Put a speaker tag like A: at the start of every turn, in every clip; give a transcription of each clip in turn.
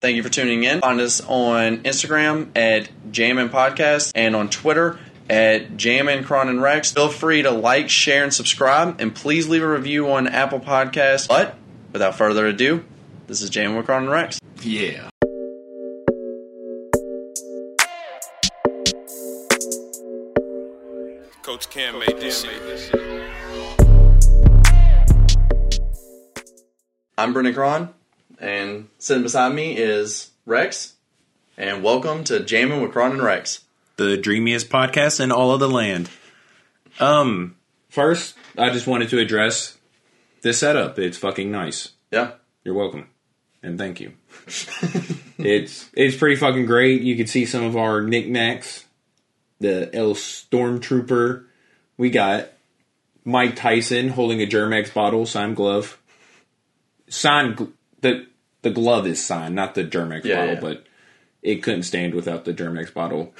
A: Thank you for tuning in. Find us on Instagram at Jammin Podcast and on Twitter at Jammin Cron and Rex. Feel free to like, share, and subscribe, and please leave a review on Apple Podcasts. But without further ado, this is Jammin with Cron and Rex.
B: Yeah.
C: Coach Cam made this shit.
A: I'm Brendan Cron, and sitting beside me is Rex. And welcome to Jamming with Cron and Rex.
B: The dreamiest podcast in all of the land. Um, first, I just wanted to address this setup. It's fucking nice.
A: Yeah,
B: You're welcome. And thank you. it's it's pretty fucking great. You can see some of our knickknacks. The L Stormtrooper. We got Mike Tyson holding a Germ-X bottle, signed glove. Signed the the glove is signed, not the Germ-X
A: Yeah,
B: bottle,
A: yeah.
B: but it couldn't stand without the Germ-X bottle.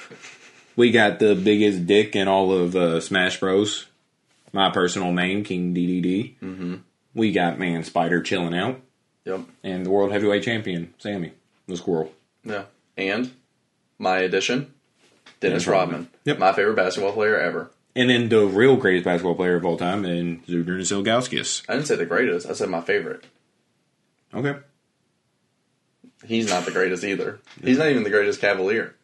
B: We got the biggest dick in all of uh, Smash Bros. My personal name, King DDD. Mm-hmm. We got Man Spider chilling out
A: yep,
B: and the world heavyweight champion, Sammy, the squirrel.
A: yeah. And my addition, Dennis
B: Dennis
A: Rodman.
B: Rodman. Yep.
A: My favorite basketball player ever.
B: And then the real greatest basketball player of all time, and Zydrunas Ilgauskas.
A: I didn't say the greatest. I said my favorite.
B: Okay.
A: He's not the greatest either. He's not even the greatest Cavalier.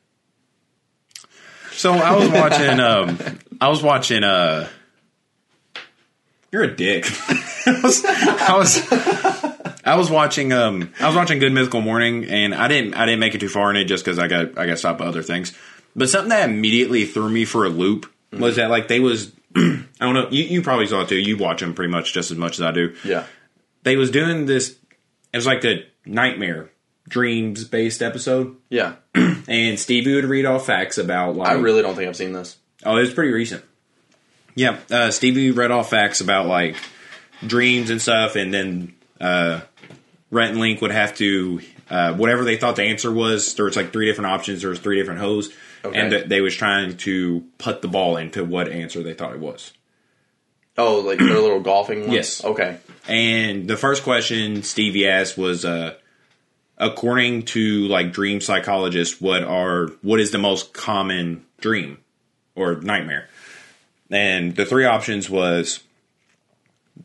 B: So I was watching. um I was watching. uh You're a dick. I was. I was. I was watching. Um, I was watching Good Mythical Morning, and I didn't. I didn't make it too far in it just because I got. I got stopped by other things. But something that immediately threw me for a loop was that like they was. I don't know. You, you probably saw it too. You watch them pretty much just as much as I do.
A: Yeah.
B: they was doing this it was like a nightmare dreams based episode
A: Yeah.
B: and stevie would read off facts about like
A: I really don't think I've seen this.
B: oh it was pretty recent yeah uh, stevie read off facts about like dreams and stuff and then uh, rhett and link would have to uh, whatever they thought the answer was there was like three different options there was three different hoes
A: Okay.
B: and th- they was trying to put the ball into what answer they thought it was
A: Oh, like their little golfing ones?
B: Yes.
A: Okay.
B: And the first question Stevie asked was, uh, according to like dream psychologists, what are what is the most common dream or nightmare? And the three options was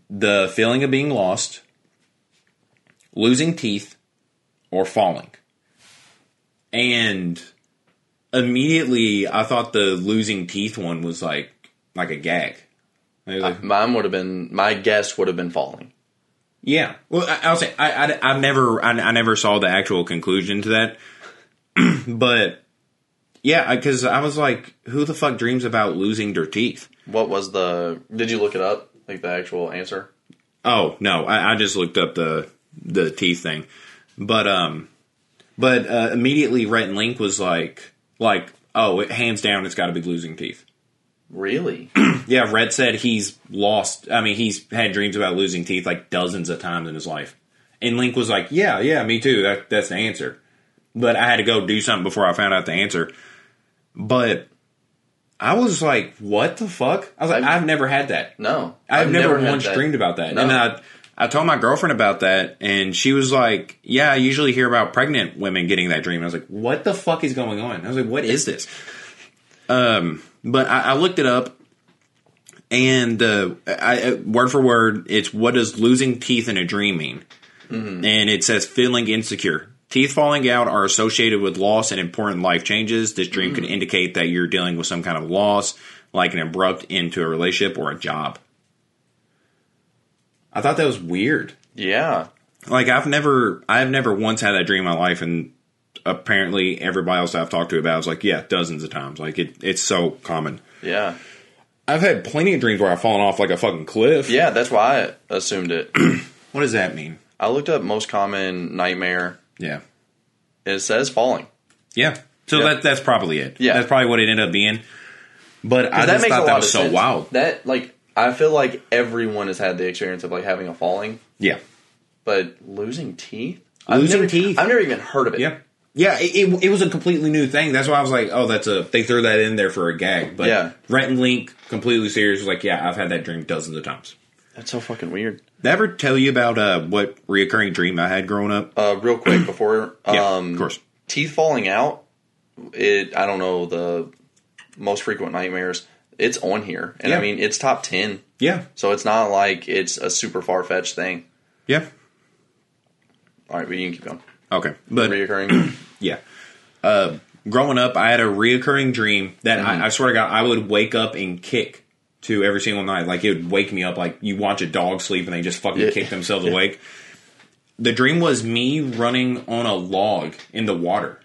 B: the feeling of being lost, losing teeth, or falling. And immediately, I thought the losing teeth one was like like a gag. I
A: Mine would have been, my guess would have been falling.
B: Yeah. Well, I, I'll say I, I I've never I, I never saw the actual conclusion to that, but yeah, because I was like, who the fuck dreams about losing their teeth?
A: What was the, did you look it up? Like the actual answer?
B: Oh no, I, I just looked up the the teeth thing, but um, but uh, immediately Rhett and Link was like like oh, it, hands down, it's got to be losing teeth.
A: Really?
B: Yeah, Rhett said he's lost. I mean, he's had dreams about losing teeth like dozens of times in his life. And Link was like, "Yeah, yeah, me too. That that's the answer." But I had to go do something before I found out the answer. But I was like, "What the fuck?" I was like,
A: I've-
B: "I've, never had that.
A: No.
B: I've, never,
A: had
B: once
A: that.
B: dreamed about that."
A: No.
B: And I I told my girlfriend about that, and she was like, "Yeah, I usually hear about pregnant women getting that dream." I was like, "What the fuck is going on?" I was like, "What is this?" Um, but I, I looked it up, and uh, I, word for word, it's what does losing teeth in a dream mean? And it says feeling insecure. Teeth falling out are associated with loss and important life changes. This dream could indicate that you're dealing with some kind of loss, like an abrupt end to a relationship or a job. I thought that was weird.
A: Yeah.
B: Like I've never, I've never once had that dream in my life, and apparently everybody else I've talked to about it was like, yeah, dozens of times. Like it, it's so common.
A: Yeah.
B: I've had plenty of dreams where I've fallen off like a fucking cliff.
A: Yeah, that's why I assumed it.
B: What does that mean?
A: I looked up most common nightmare.
B: Yeah.
A: It says falling.
B: Yeah. So
A: Yeah.
B: that that's probably it.
A: Yeah.
B: That's probably what it ended up being. But I
A: that
B: just
A: makes a
B: thought
A: lot
B: that
A: of
B: was so
A: sense.
B: wild.
A: That like I feel like everyone has had the experience of like having a falling,
B: Yeah.
A: but losing teeth.
B: Losing
A: never,
B: teeth.
A: I've never even heard of it.
B: Yeah. Yeah, it, it, it was a completely new thing. That's why I was like, oh, that's a they threw that in there for a gag. But
A: Yeah.
B: Rhett and Link, completely serious, was like, yeah, I've had that dream dozens of times.
A: That's so fucking weird.
B: Did I ever tell you about uh, what reoccurring dream I had growing up?
A: Uh, real quick before,
B: Yeah,
A: um,
B: of course.
A: teeth falling out. It I don't know the most frequent nightmares. It's on here, and I mean it's top ten,
B: Yeah,
A: so it's not like it's a super far fetched thing.
B: yeah.
A: All right, but you can keep going.
B: Okay, but
A: Reoccurring.
B: Yeah. Uh, growing up, I had a reoccurring dream that I, I swear to God, I would wake up and kick to every single night. Like it would wake me up. Like you watch a dog sleep and they just fucking
A: Yeah.
B: kick themselves awake. The dream was me running on a log in the water.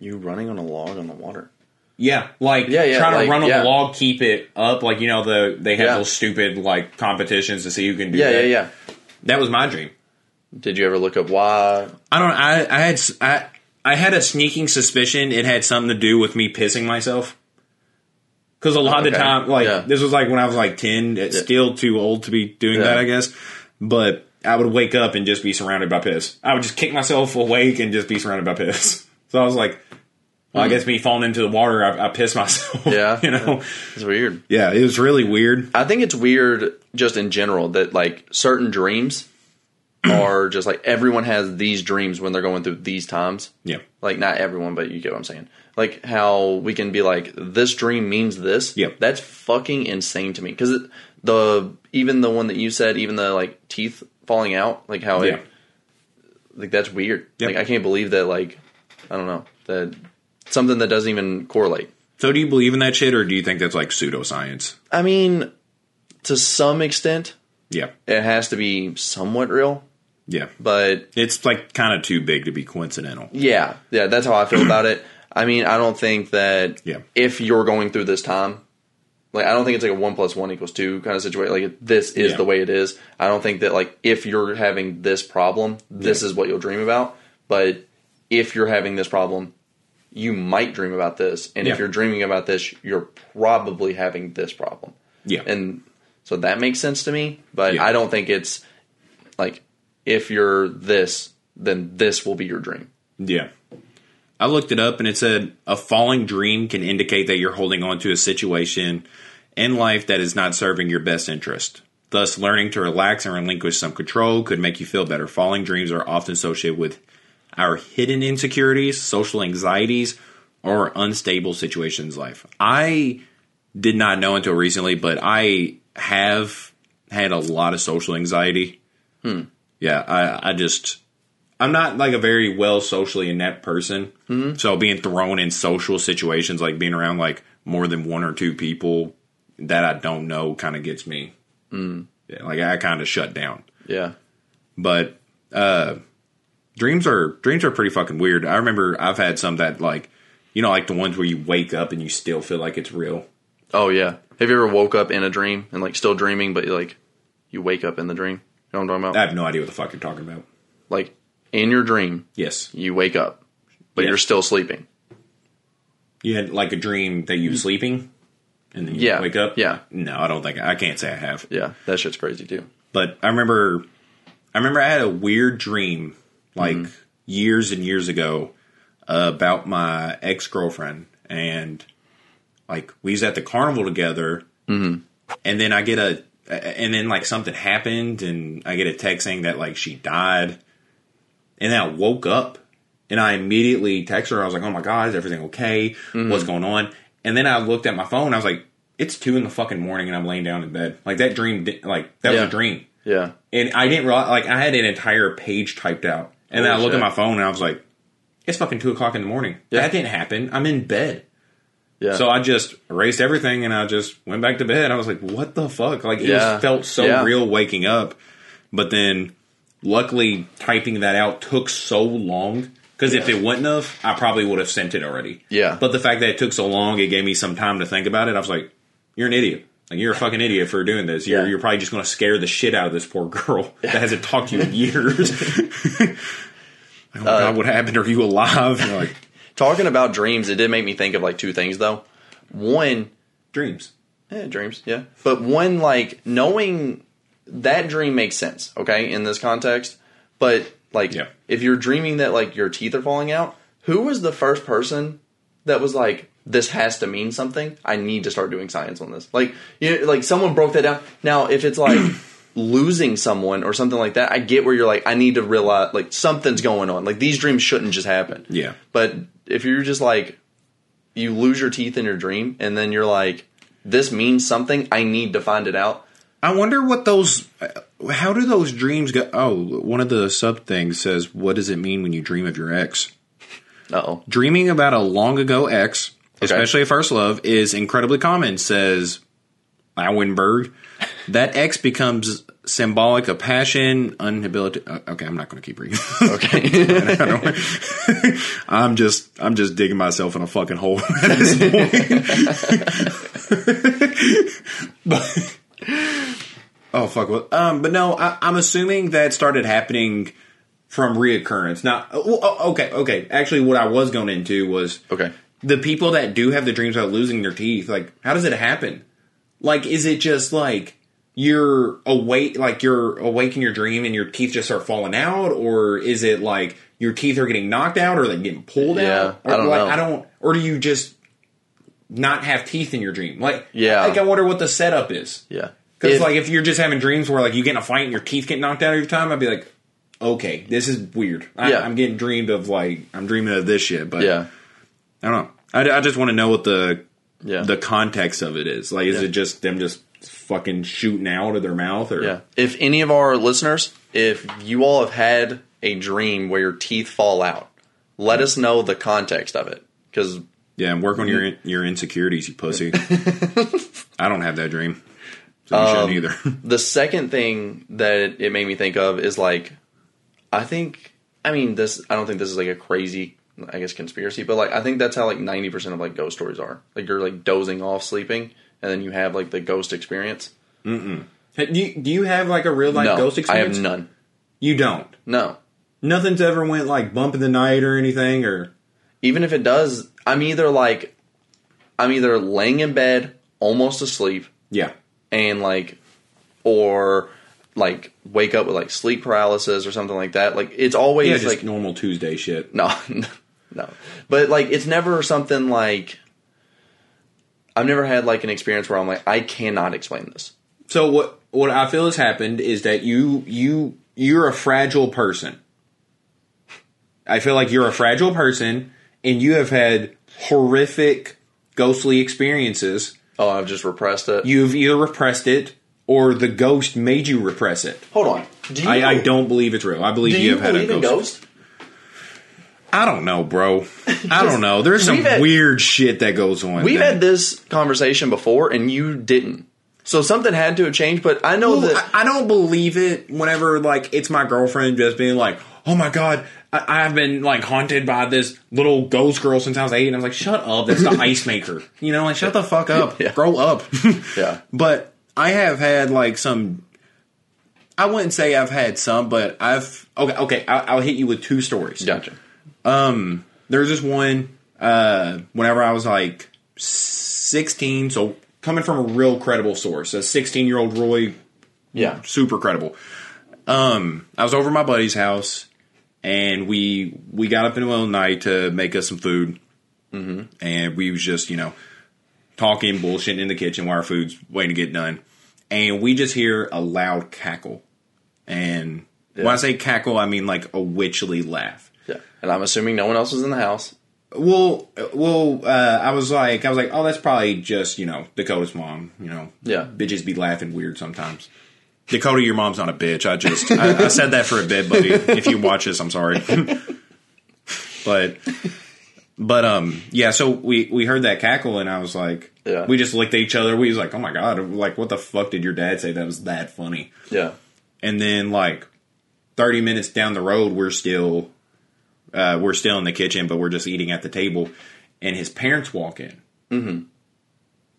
A: you running on a log on the water.
B: Yeah, like
A: Yeah, yeah,
B: trying
A: like,
B: to run on
A: yeah.
B: the log, keep it up. Like you know the they have
A: Yeah.
B: those stupid like competitions to see who can do
A: Yeah,
B: that.
A: yeah, yeah.
B: That was my dream.
A: Did you ever look up why?
B: I don't. I I had I I had a sneaking suspicion it had something to do with me pissing myself. Because a lot of the time, like
A: Yeah.
B: this was like when I was like ten. It's
A: Yeah.
B: still too old to be doing
A: Yeah.
B: that, I guess. But I would wake up and just be surrounded by piss. I would just kick myself awake and just be surrounded by piss. So I was like, well, I guess me falling into the water, I, I pissed myself.
A: Hmm. Yeah.
B: you know.
A: It's weird.
B: Yeah, it was really weird.
A: I think it's weird just in general that like certain dreams are just like everyone has these dreams when they're going through these times.
B: Yeah,
A: Like not everyone, but you get what I'm saying. Like how we can be like this dream means this.
B: Yeah.
A: That's fucking insane to me because the even the one that you said, even the like teeth falling out, like how
B: yeah.
A: it like that's weird.
B: Yep.
A: Like I can't believe that. Like I don't know that something that doesn't even correlate.
B: So do you believe in that shit, or do you think that's like pseudoscience?
A: I mean, to some extent,
B: Yeah,
A: it has to be somewhat real.
B: yeah.
A: But
B: It's like kind of too big to be coincidental.
A: yeah, yeah, that's how I feel about it. I mean, I don't think that
B: Yeah.
A: if you're going through this time, like I don't think it's like a one plus one equals two kind of situation. Like this is
B: Yeah.
A: the way it is. I don't think that like if you're having this problem, this
B: Yeah.
A: is what you'll dream about. But if you're having this problem, you might dream about this, and if you're dreaming about this, you're probably having this problem.
B: Yeah,
A: and so that makes sense to me. But
B: Yeah.
A: I don't think it's like if you're this, then this will be your dream.
B: Yeah. I looked it up and it said a falling dream can indicate that you're holding on to a situation in life that is not serving your best interest. Thus, learning to relax and relinquish some control could make you feel better. Falling dreams are often associated with our hidden insecurities, social anxieties, or unstable situations in life. I did not know until recently, but I have had a lot of social anxiety. Hmm. Yeah, I, I just I'm not like a very well socially inept person. Hmm. So being thrown in social situations, like being around like more than one or two people that I don't know, kind of gets me. Hmm. Yeah, like I kind of shut down.
A: Yeah.
B: But uh, dreams are dreams are pretty fucking weird. I remember I've had some that like you know like the ones where you wake up and you still feel like it's real.
A: Oh yeah. Have you ever woke up in a dream and like still dreaming, but like you wake up in the dream? You know what I'm talking about?
B: I have no idea what the fuck you're talking about.
A: like in your dream,
B: Yes,
A: you wake up, but
B: Yes.
A: you're still sleeping.
B: you had like a dream that you were sleeping and then you
A: Yeah,
B: wake up.
A: yeah.
B: no, I don't think I can't say I have.
A: Yeah, that shit's crazy too.
B: but I remember I remember I had a weird dream like mm-hmm. years and years ago about my ex girlfriend and like we was at the carnival together mm-hmm. and then I get a and then like something happened and I get a text saying that like she died and then I woke up and I immediately text her I was like oh my god is everything okay mm-hmm. what's going on and then I looked at my phone I was like it's two in the fucking morning and I'm laying down in bed like that dream like that
A: Yeah.
B: was a dream
A: Yeah.
B: and I didn't realize, like, I had an entire page typed out. And then I
A: Holy
B: looked at my phone and I was like, it's fucking 2 o'clock in the morning.
A: Yeah.
B: That didn't happen. I'm in bed.
A: Yeah.
B: So I just erased everything and I just went back to bed. I was like, what the fuck? Like, it
A: Yeah.
B: just felt so
A: Yeah.
B: real waking up. But then, luckily, typing that out took so long. Because if it wouldn't have, I probably would have sent it already.
A: Yeah.
B: But the fact that it took so long, it gave me some time to think about it. I was like, you're an idiot. Like you're a fucking idiot for doing this. You're you're probably just going to scare the shit out of this poor girl that hasn't talked to you in years. oh my
A: Uh,
B: god, what happened? Are you alive? You're like
A: Talking about dreams, it did make me think of like two things though. One,
B: dreams.
A: Eh, dreams, yeah. But one, like knowing that dream makes sense, okay, in this context. But like,
B: Yeah.
A: if you're dreaming that like your teeth are falling out, who was the first person that was like, "This has to mean something. I need to start doing science on this." Like, you know, like someone broke that down. Now, if it's like, losing someone or something like that, I get where you're like, I need to realize like something's going on. Like these dreams shouldn't just happen.
B: Yeah.
A: But if you're just like, you lose your teeth in your dream, and then you're like, this means something. I need to find it out.
B: I wonder what those. How do those dreams go? Oh, one of the sub things says, "What does it mean when you dream of your ex?"
A: Oh,
B: Dreaming about a long ago ex, especially a first love, is incredibly common. Says Lauenberg. That ex becomes symbolic of passion, unhabilitated. Okay, I'm not going to keep reading.
A: okay.
B: I'm just, I'm just digging myself in a fucking hole at this point. but, oh fuck! Well, um, but no, I, I'm assuming that started happening from reoccurrence. Now, oh, okay, okay. Actually, what I was going into was
A: okay.
B: the people that do have the dreams about losing their teeth. Like, how does it happen? Like, is it just like you're awake, like you're awake in your dream and your teeth just start falling out, or is it like your teeth are getting knocked out, or they're getting pulled
A: Yeah,
B: out? Or,
A: I don't
B: like,
A: know.
B: I don't. Or do you just not have teeth in your dream? Like,
A: Yeah.
B: Like, I wonder what the setup is.
A: Yeah.
B: Because like if you're just having dreams where like you get in a fight and your teeth get knocked out every time, I'd be like, okay, this is weird. I,
A: Yeah.
B: I'm getting dreamed of like I'm dreaming of this shit, but
A: yeah.
B: I don't know. I, I just want to know what the
A: Yeah.
B: the context of it is. Like, is
A: Yeah.
B: it just them just fucking shooting out of their mouth, or
A: Yeah. If any of our listeners, if you all have had a dream where your teeth fall out, let us know the context of it. Because
B: yeah, and work on your mm. your insecurities, you pussy. I don't have that dream, so you shouldn't um, either.
A: the second thing that it made me think of is like, I think, I mean, this, I don't think this is like a crazy, I guess, conspiracy, but like, I think that's how like 90% of like ghost stories are. Like, you're like dozing off sleeping, and then you have like the ghost experience.
B: do, you, do you have like a real life
A: no,
B: ghost
A: I
B: experience?
A: have none.
B: You don't.
A: No.
B: Nothing's ever went like bump in the night or anything, or
A: even if it does, I'm either like, I'm either laying in bed, almost asleep,
B: yeah.
A: and like, or like wake up with like sleep paralysis or something like that. Like, it's always
B: Yeah,
A: like,
B: normal Tuesday shit.
A: no, no, but like, it's never something like, I've never had like an experience where I'm like, I cannot explain this.
B: So what what I feel has happened is that you you you're a fragile person. I feel like you're a fragile person and you have had horrific ghostly experiences.
A: Oh, I've just repressed it.
B: You've either repressed it or the ghost made you repress it.
A: Hold on. Do you,
B: I, I don't believe it's real. I believe
A: Do
B: you,
A: you
B: have had a
A: in
B: ghost. I don't know, bro. I don't know. There's some
A: had-
B: weird shit that goes on.
A: We've had this conversation before, and you didn't. So something had to have changed. But I know
B: Well,
A: that.
B: I, I don't believe it whenever like it's my girlfriend just being like, "Oh my god, I, I've been like haunted by this little ghost girl since I was eight. And I was like, "Shut up! That's the ice maker." You know, like shut the fuck up,
A: Yeah.
B: grow up.
A: Yeah.
B: But I have had like some. I wouldn't say I've had some, but I've okay. Okay, I'll, I'll hit you with two stories.
A: Gotcha.
B: There's this one uh, whenever I was like 16, so coming from a real credible source, a 16 year old Roy
A: Yeah.
B: super credible. Um, I was over at my buddy's house, and we we got up in the middle of the night to make us some food, mm-hmm. and we was just you know talking bullshit in the kitchen while our food's waiting to get done, and we just hear a loud cackle, and when I say cackle, I mean like a witchly laugh.
A: Yeah. And I'm assuming no one else was in the house.
B: Well, well, uh, I was like, I was like, oh, that's probably just you know Dakota's mom. You know,
A: Yeah.
B: bitches be laughing weird sometimes. Dakota, your mom's not a bitch. I just I, I said that for a bit, buddy. If you watch this, I'm sorry. but but um yeah, so we we heard that cackle and I was like,
A: Yeah.
B: we just looked at each other. We was like, oh my god, like what the fuck did your dad say that was that funny?
A: Yeah.
B: and then like 30 minutes down the road we're still uh, we're still in the kitchen but we're just eating at the table and his parents walk in mm-hmm.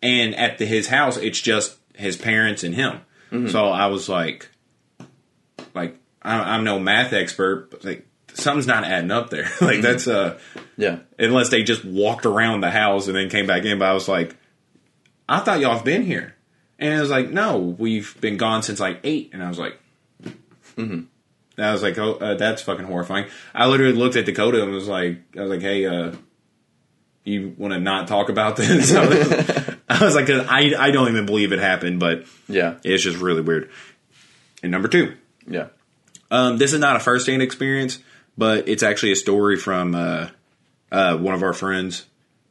B: and at the, his house it's just his parents and him so i was like like I'm, I'm no math expert but like something's not adding up there like that's uh
A: Yeah.
B: unless they just walked around the house and then came back in. But I was like, I thought y'all have been here, and it was like, no, we've been gone since like eight. And I was like, mm-hmm. I was like, oh, uh, that's fucking horrifying. I literally looked at Dakota and was like, I was like, hey, uh, you want to not talk about this? I was, I was like, 'cause I I don't even believe it happened, but
A: Yeah.
B: it's just really weird. And number two,
A: Yeah.
B: um, this is not a first hand experience, but it's actually a story from uh, uh, one of our friends.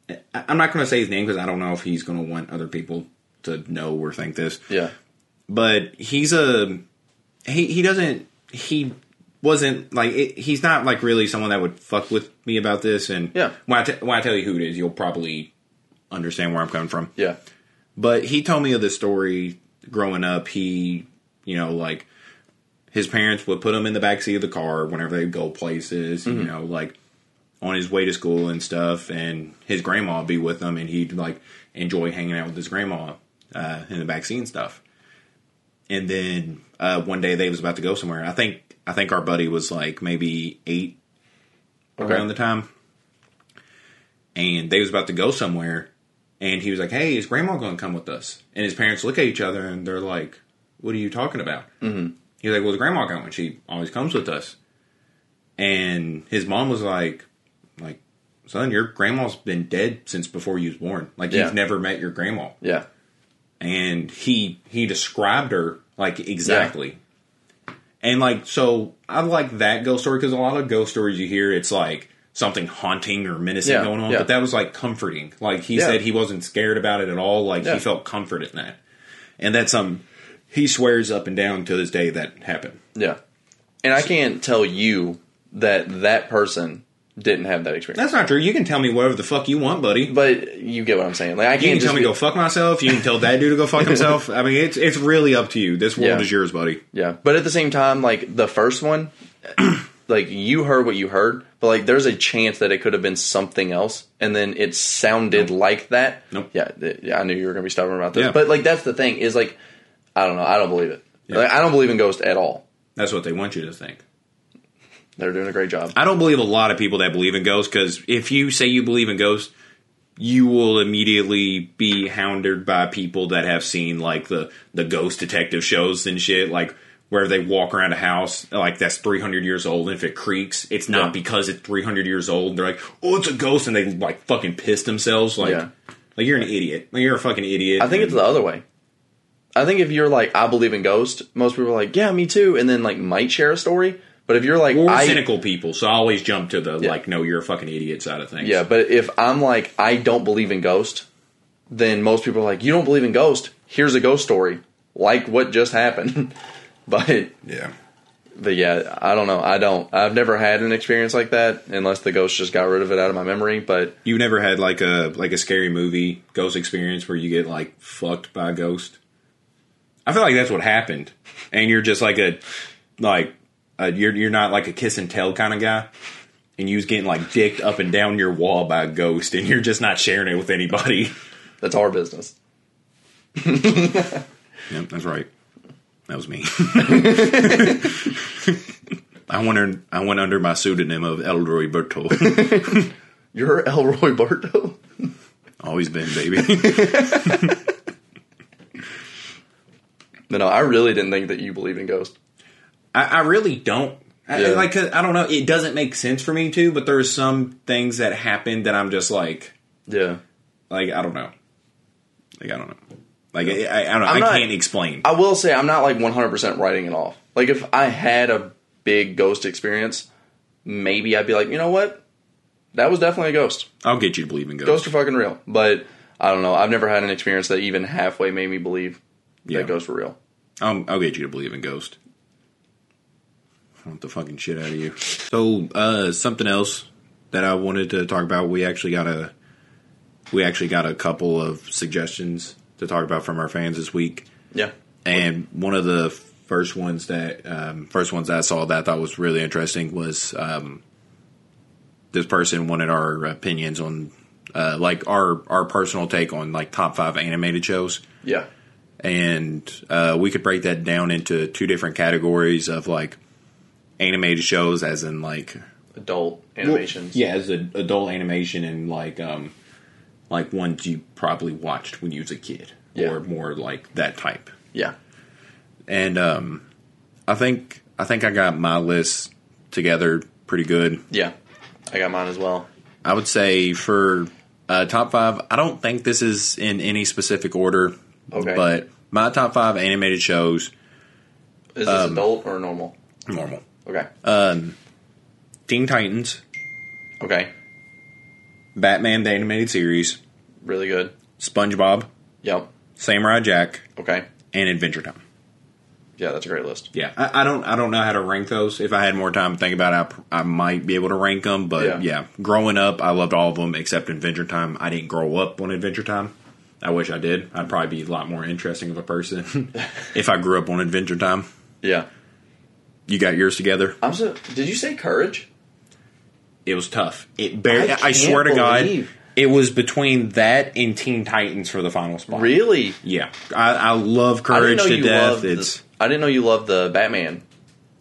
B: I- I'm not going to say his name because I don't know if he's going to want other people to know or think this.
A: Yeah.
B: But he's a he. He doesn't. He wasn't like it, he's not like really someone that would fuck with me about this. And
A: Yeah.
B: when I, t- when I tell you who it is, you'll probably understand where I'm coming from.
A: Yeah.
B: But he told me of this story growing up. He, you know, like his parents would put him in the back seat of the car whenever they go places, you know, like on his way to school and stuff. And his grandma would be with him, and he'd like enjoy hanging out with his grandma uh, in the back seat and stuff. And then uh, one day they was about to go somewhere. I think I think our buddy was like maybe eight
A: Okay.
B: around the time, and they was about to go somewhere. And he was like, "Hey, is Grandma going to come with us?" And his parents look at each other and they're like, "What are you talking about?" Mm-hmm. He's like, "Well, is Grandma going? She always comes with us." And his mom was like, "Like, son, your grandma's been dead since before you was born. Like,
A: Yeah.
B: you've never met your grandma."
A: Yeah.
B: And he he described her like exactly. And like so, I like that ghost story because a lot of ghost stories you hear, it's like something haunting or menacing
A: Yeah,
B: going on.
A: yeah.
B: But that was like comforting. Like he
A: Yeah.
B: said, he wasn't scared about it at all. Like
A: Yeah.
B: he felt comfort in that, and that's um he swears up and down to this day that happened.
A: Yeah. And I can't tell you that that person didn't have that experience.
B: That's not true. You can tell me whatever the fuck you want, buddy.
A: but you get what I'm saying. Like I
B: You can
A: can't
B: tell
A: just
B: me
A: be-
B: to go fuck myself. You can tell that dude to go fuck himself. I mean, it's it's really up to you. This world
A: Yeah.
B: is yours, buddy.
A: Yeah, but at the same time, like the first one, like you heard what you heard, but like there's a chance that it could have been something else, and then it sounded like that.
B: Nope.
A: Yeah, th- yeah, I knew you were gonna be stubborn about this,
B: Yeah.
A: but like that's the thing is like, I don't know, I don't believe it. Like, I don't believe in ghosts at all.
B: That's what they want you to think.
A: They're doing a great job.
B: I don't believe a lot of people that believe in ghosts because if you say you believe in ghosts, you will immediately be hounded by people that have seen like the the ghost detective shows and shit, like where they walk around a house like that's 300 years old and if it creaks it's not
A: Yeah.
B: because it's 300 years old they're like oh it's a ghost and they like fucking piss themselves like
A: Yeah.
B: like you're an idiot like you're a fucking idiot
A: I think it's the other way. I think if you're like, I believe in ghosts, most people are like, yeah, me too, and then like might share a story. But if you're like,
B: or
A: I,
B: cynical people so I always jump to the
A: Yeah.
B: like no you're a fucking idiot side of things
A: Yeah, but if I'm like I don't believe in ghost, then most people are like, you don't believe in ghost. Here's a ghost story, like what just happened. but
B: yeah
A: but yeah, I don't know. I don't. I've never had an experience like that unless the ghost just got rid of it out of my memory. But
B: You never had like a like a scary movie ghost experience where you get like fucked by a ghost. I feel like that's what happened, and you're just like a like a, you're you're not like a kiss and tell kind of guy, and you was getting like dicked up and down your wall by a ghost, and you're just not sharing it with anybody.
A: that's our business.
B: Yep, that's right. That was me. I went under, I went under my pseudonym of Elroy Berto.
A: You're Elroy Barto.
B: Always been, baby.
A: No, no, I really didn't think that you believe in ghosts.
B: I, I really don't. I,
A: Yeah.
B: like, I don't know. It doesn't make sense for me to, but there's some things that happen that I'm just like,
A: Yeah,
B: like I don't know. Like I don't know. Like I, I, I don't know.
A: I'm
B: I
A: not-
B: can't explain.
A: I will say I'm not like 100 percent writing it off. Like if I had a big ghost experience, maybe I'd be like, you know what, that was definitely a ghost.
B: I'll get you to believe in ghosts.
A: Ghosts are fucking real. But I don't know. I've never had an experience that even halfway made me believe
B: Yeah.
A: that ghosts were real.
B: I'll get you to believe in ghosts. The fucking shit out of you. So, uh, something else that I wanted to talk about. We actually got a, we actually got a couple of suggestions to talk about from our fans this week.
A: Yeah.
B: And one of the first ones that um, first ones that I saw that I thought was really interesting was um, this person wanted our opinions on uh, like our our personal take on like top five animated shows,
A: Yeah.
B: and uh, we could break that down into two different categories of like animated shows, as in like
A: Adult animations.
B: yeah, as a adult animation and like um like ones you probably watched when you was a kid,
A: Yeah.
B: or more like that type.
A: Yeah.
B: and um, I think I think I got my list together pretty good.
A: Yeah. I got mine as well.
B: I would say for uh, top five, I don't think this is in any specific order,
A: Okay.
B: but my top five animated shows
A: Is this
B: Um,
A: adult or normal?
B: Normal.
A: Okay.
B: Um, Teen Titans,
A: okay.
B: Batman the animated series,
A: Really good.
B: SpongeBob,
A: Yep.
B: Samurai Jack,
A: Okay.
B: and Adventure Time.
A: Yeah, that's a great list.
B: Yeah, I, I don't I don't know how to rank those. If I had more time to think about it, I, I might be able to rank them. But
A: Yeah.
B: yeah. growing up, I loved all of them except Adventure Time. I didn't grow up on Adventure Time. I wish I did. I'd probably be a lot more interesting of a person if I grew up on Adventure Time.
A: Yeah.
B: You got yours together.
A: I'm so. Did you say courage?
B: It was tough. It barely.
A: I
B: I, swear to
A: believe-
B: God, it was between that and Teen Titans for the final spot.
A: Really?
B: Yeah, I, I love Courage to death.
A: loved.
B: It's
A: the, I didn't know you loved the Batman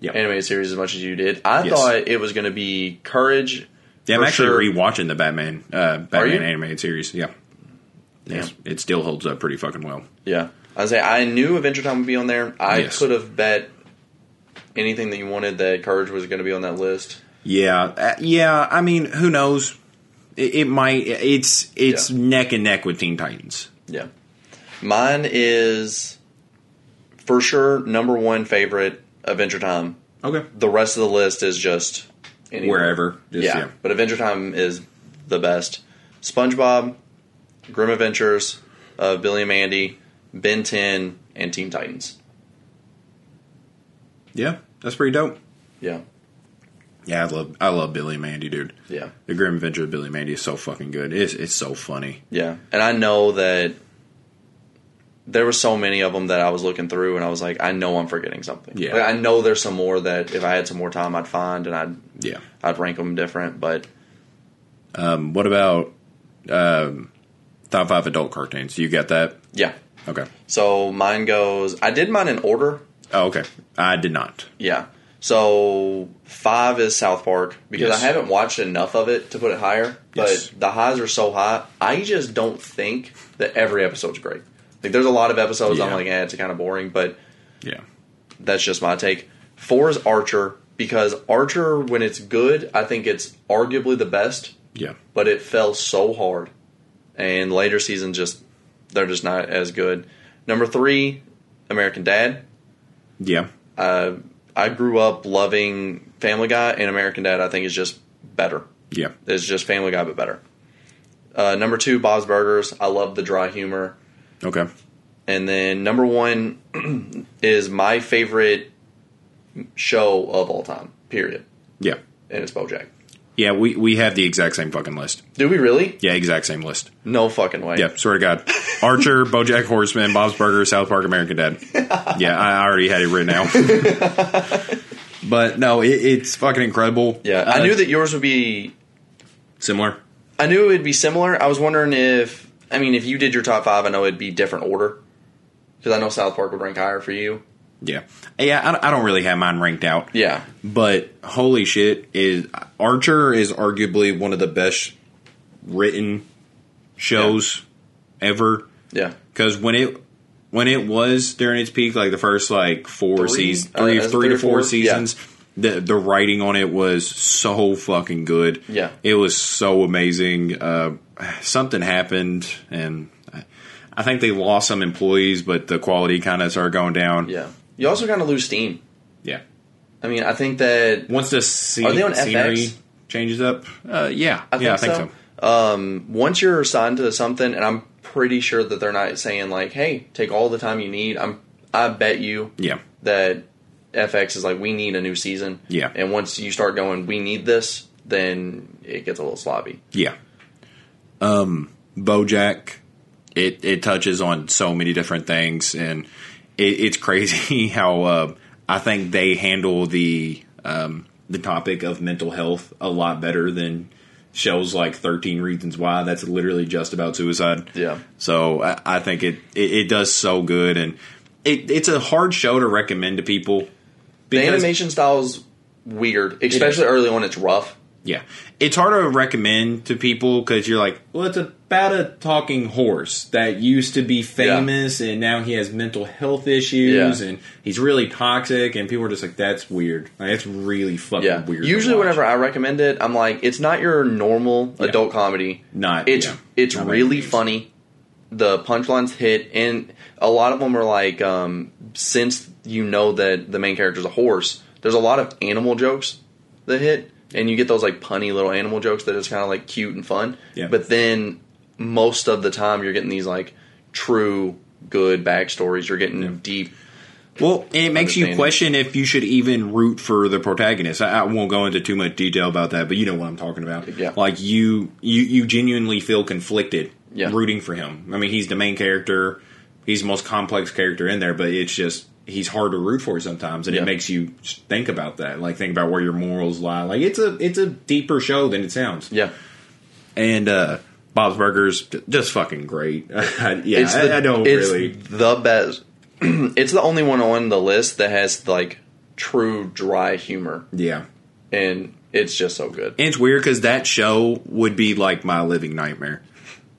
B: yeah.
A: animated series as much as you did. I
B: Yes.
A: thought it was going to be courage.
B: Yeah, I'm
A: for
B: actually
A: sure.
B: rewatching the Batman uh, Batman animated series. Yeah, yes, it still holds up pretty fucking well.
A: Yeah. I say I knew Adventure Time would be on there. I
B: Yes.
A: could have bet anything that you wanted that courage was going to be on that list.
B: Yeah, uh, yeah. I mean, who knows? It, it might. It's it's
A: Yeah.
B: neck and neck with Teen Titans.
A: Yeah. Mine is for sure number one favorite Adventure Time.
B: Okay,
A: The rest of the list is just anywhere.
B: wherever. Just,
A: yeah.
B: yeah.
A: but Adventure Time is the best. SpongeBob, Grim Adventures, uh, Billy and Mandy, Ben 10, and Teen Titans.
B: yeah, that's pretty dope.
A: Yeah,
B: Yeah, I love I love Billy and Mandy, dude.
A: yeah,
B: The Grim Adventure of Billy and Mandy is so fucking good. It's it's so funny.
A: yeah. And I know that there were so many of them that I was looking through, and I was like, I know I'm forgetting something.
B: Yeah.
A: Like, I know there's some more that if I had some more time, I'd find, and I'd
B: Yeah.
A: I'd rank them different. But
B: Um, what about um, top five adult cartoons? You got that?
A: yeah,
B: Okay.
A: so mine goes. I did mine in order.
B: Oh, okay. I did not.
A: Yeah. So five is South Park because
B: Yes.
A: I haven't watched enough of it to put it higher. But
B: Yes.
A: the highs are so high. I just don't think that every episode's great. Like there's a lot of episodes I'm like, eh, it's kind of boring. But
B: Yeah.
A: that's just my take. Four is Archer because Archer, when it's good, I think it's arguably the best.
B: Yeah.
A: But it fell so hard, and later seasons just they're just not as good. Number three, American Dad.
B: Yeah.
A: uh, I grew up loving Family Guy and American Dad. I think is just better.
B: Yeah.
A: It's just Family Guy, but better. Uh, number two, Bob's Burgers. I love the dry humor.
B: Okay.
A: And then number one is my favorite show of all time. Period.
B: Yeah.
A: And it's BoJack.
B: Yeah, we, we have the exact same fucking list.
A: Do we really?
B: Yeah, exact same list.
A: No fucking way.
B: Yeah, swear to God. Archer, Bojack Horseman, Bob's Burgers, South Park, American Dad. Yeah, I already had it written out. but no, it, it's fucking incredible.
A: Yeah.
B: Uh,
A: I knew that yours would be.
B: similar.
A: I knew it would be similar. I was wondering if. I mean, if you did your top five, I know it'd be different order. Because I know South Park would rank higher for you.
B: Yeah, yeah. I, don't- I don't really have mine ranked out.
A: Yeah.
B: But holy shit, is Archer is arguably one of the best written shows ever.
A: Yeah.
B: Because when it when it was during its peak, like the first like four seasons,
A: Uh,
B: three,
A: it
B: three
A: three
B: to four
A: four?
B: seasons, the the writing on it was so fucking good.
A: Yeah.
B: it was so amazing. Uh, something happened, and I, I think they lost some employees, but the quality kind of started going down.
A: Yeah. You also kind of lose steam.
B: yeah.
A: I mean, I think that
B: Once the sce-
A: Are they on
B: scenery
A: FX?
B: changes up, uh, yeah,
A: I think,
B: yeah, I think
A: so.
B: so.
A: Um, once you're assigned to something, and I'm pretty sure that they're not saying like, "Hey, take all the time you need." I'm, I bet you
B: Yeah,
A: that FX is like, "We need a new season."
B: Yeah.
A: And once you start going, "We need this," then it gets a little sloppy.
B: Yeah. Um, BoJack, it it touches on so many different things, and it, it's crazy how uh, I think they handle the um, the topic of mental health a lot better than shows like Thirteen Reasons Why. That's literally just about suicide.
A: Yeah.
B: So I, I think it, it it does so good, and it, it's a hard show to recommend to people.
A: The animation style is weird, especially early on. It's rough.
B: Yeah, it's hard to recommend to people because you're like, well, it's about a talking horse that used to be famous and now he has mental health issues
A: Yeah.
B: and he's really toxic, and people are just like, that's weird. Like, it's really fucking
A: Yeah.
B: weird.
A: Usually, whenever I recommend it, I'm like, it's not your normal
B: Yeah.
A: adult comedy.
B: not
A: It's
B: yeah,
A: it's
B: not
A: really funny. the punchlines hit, and a lot of them are like, um, since you know that the main character's a horse, there's a lot of animal jokes that hit, and you get those like punny little animal jokes that is kind of like cute and fun.
B: Yeah.
A: But then most of the time, you're getting these like true good backstories. You're getting deep.
B: Well, and it makes you question if you should even root for the protagonist. I, I won't go into too much detail about that, but you know what I'm talking about.
A: Yeah.
B: Like you, you, you genuinely feel conflicted
A: Yeah.
B: rooting for him. I mean, he's the main character. He's the most complex character in there, but it's just he's hard to root for sometimes, and
A: Yeah.
B: it makes you think about that. Like think about where your morals lie. Like it's a it's a deeper show than it sounds.
A: Yeah.
B: And uh Bob's Burgers just fucking great. yeah,
A: It's
B: I,
A: the-
B: I don't
A: it's
B: really.
A: the best. it's the only one on the list that has like true dry humor,
B: Yeah.
A: and it's just so good.
B: And it's weird because that show would be like my living nightmare.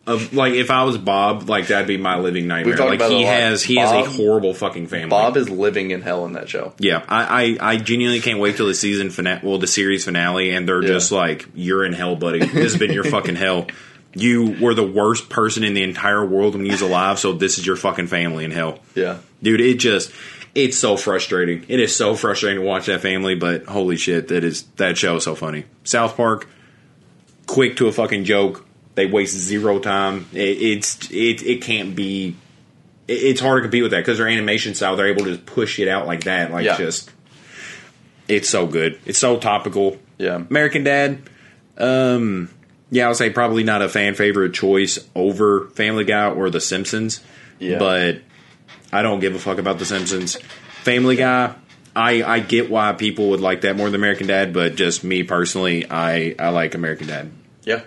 B: Of like if I was Bob, like that'd be my living nightmare. Like he has he
A: Bob-
B: has a horrible fucking family.
A: Bob is living in hell in that show.
B: yeah, I, I I genuinely can't wait till the season finale, well, the series finale, and they're
A: Yeah.
B: just like, "You're in hell, buddy. This has been your fucking hell. You were the worst person in the entire world when you was alive, so this is your fucking family in hell."
A: Yeah,
B: dude it just it's so frustrating. It is so frustrating to watch that family but holy shit that is that show is so funny. South park quick to a fucking joke. They waste zero time. It, it's it, it can't be it, it's hard to compete with that because their animation style they're able to just push it out like that like
A: Yeah.
B: just it's so good. It's so topical.
A: Yeah.
B: american dad um yeah i'll say probably not a fan favorite choice over family guy or the simpsons
A: Yeah.
B: but I don't give a fuck about The Simpsons. Family Guy, I I get why people would like that more than American Dad, but just me personally, I I like American Dad.
A: Yeah,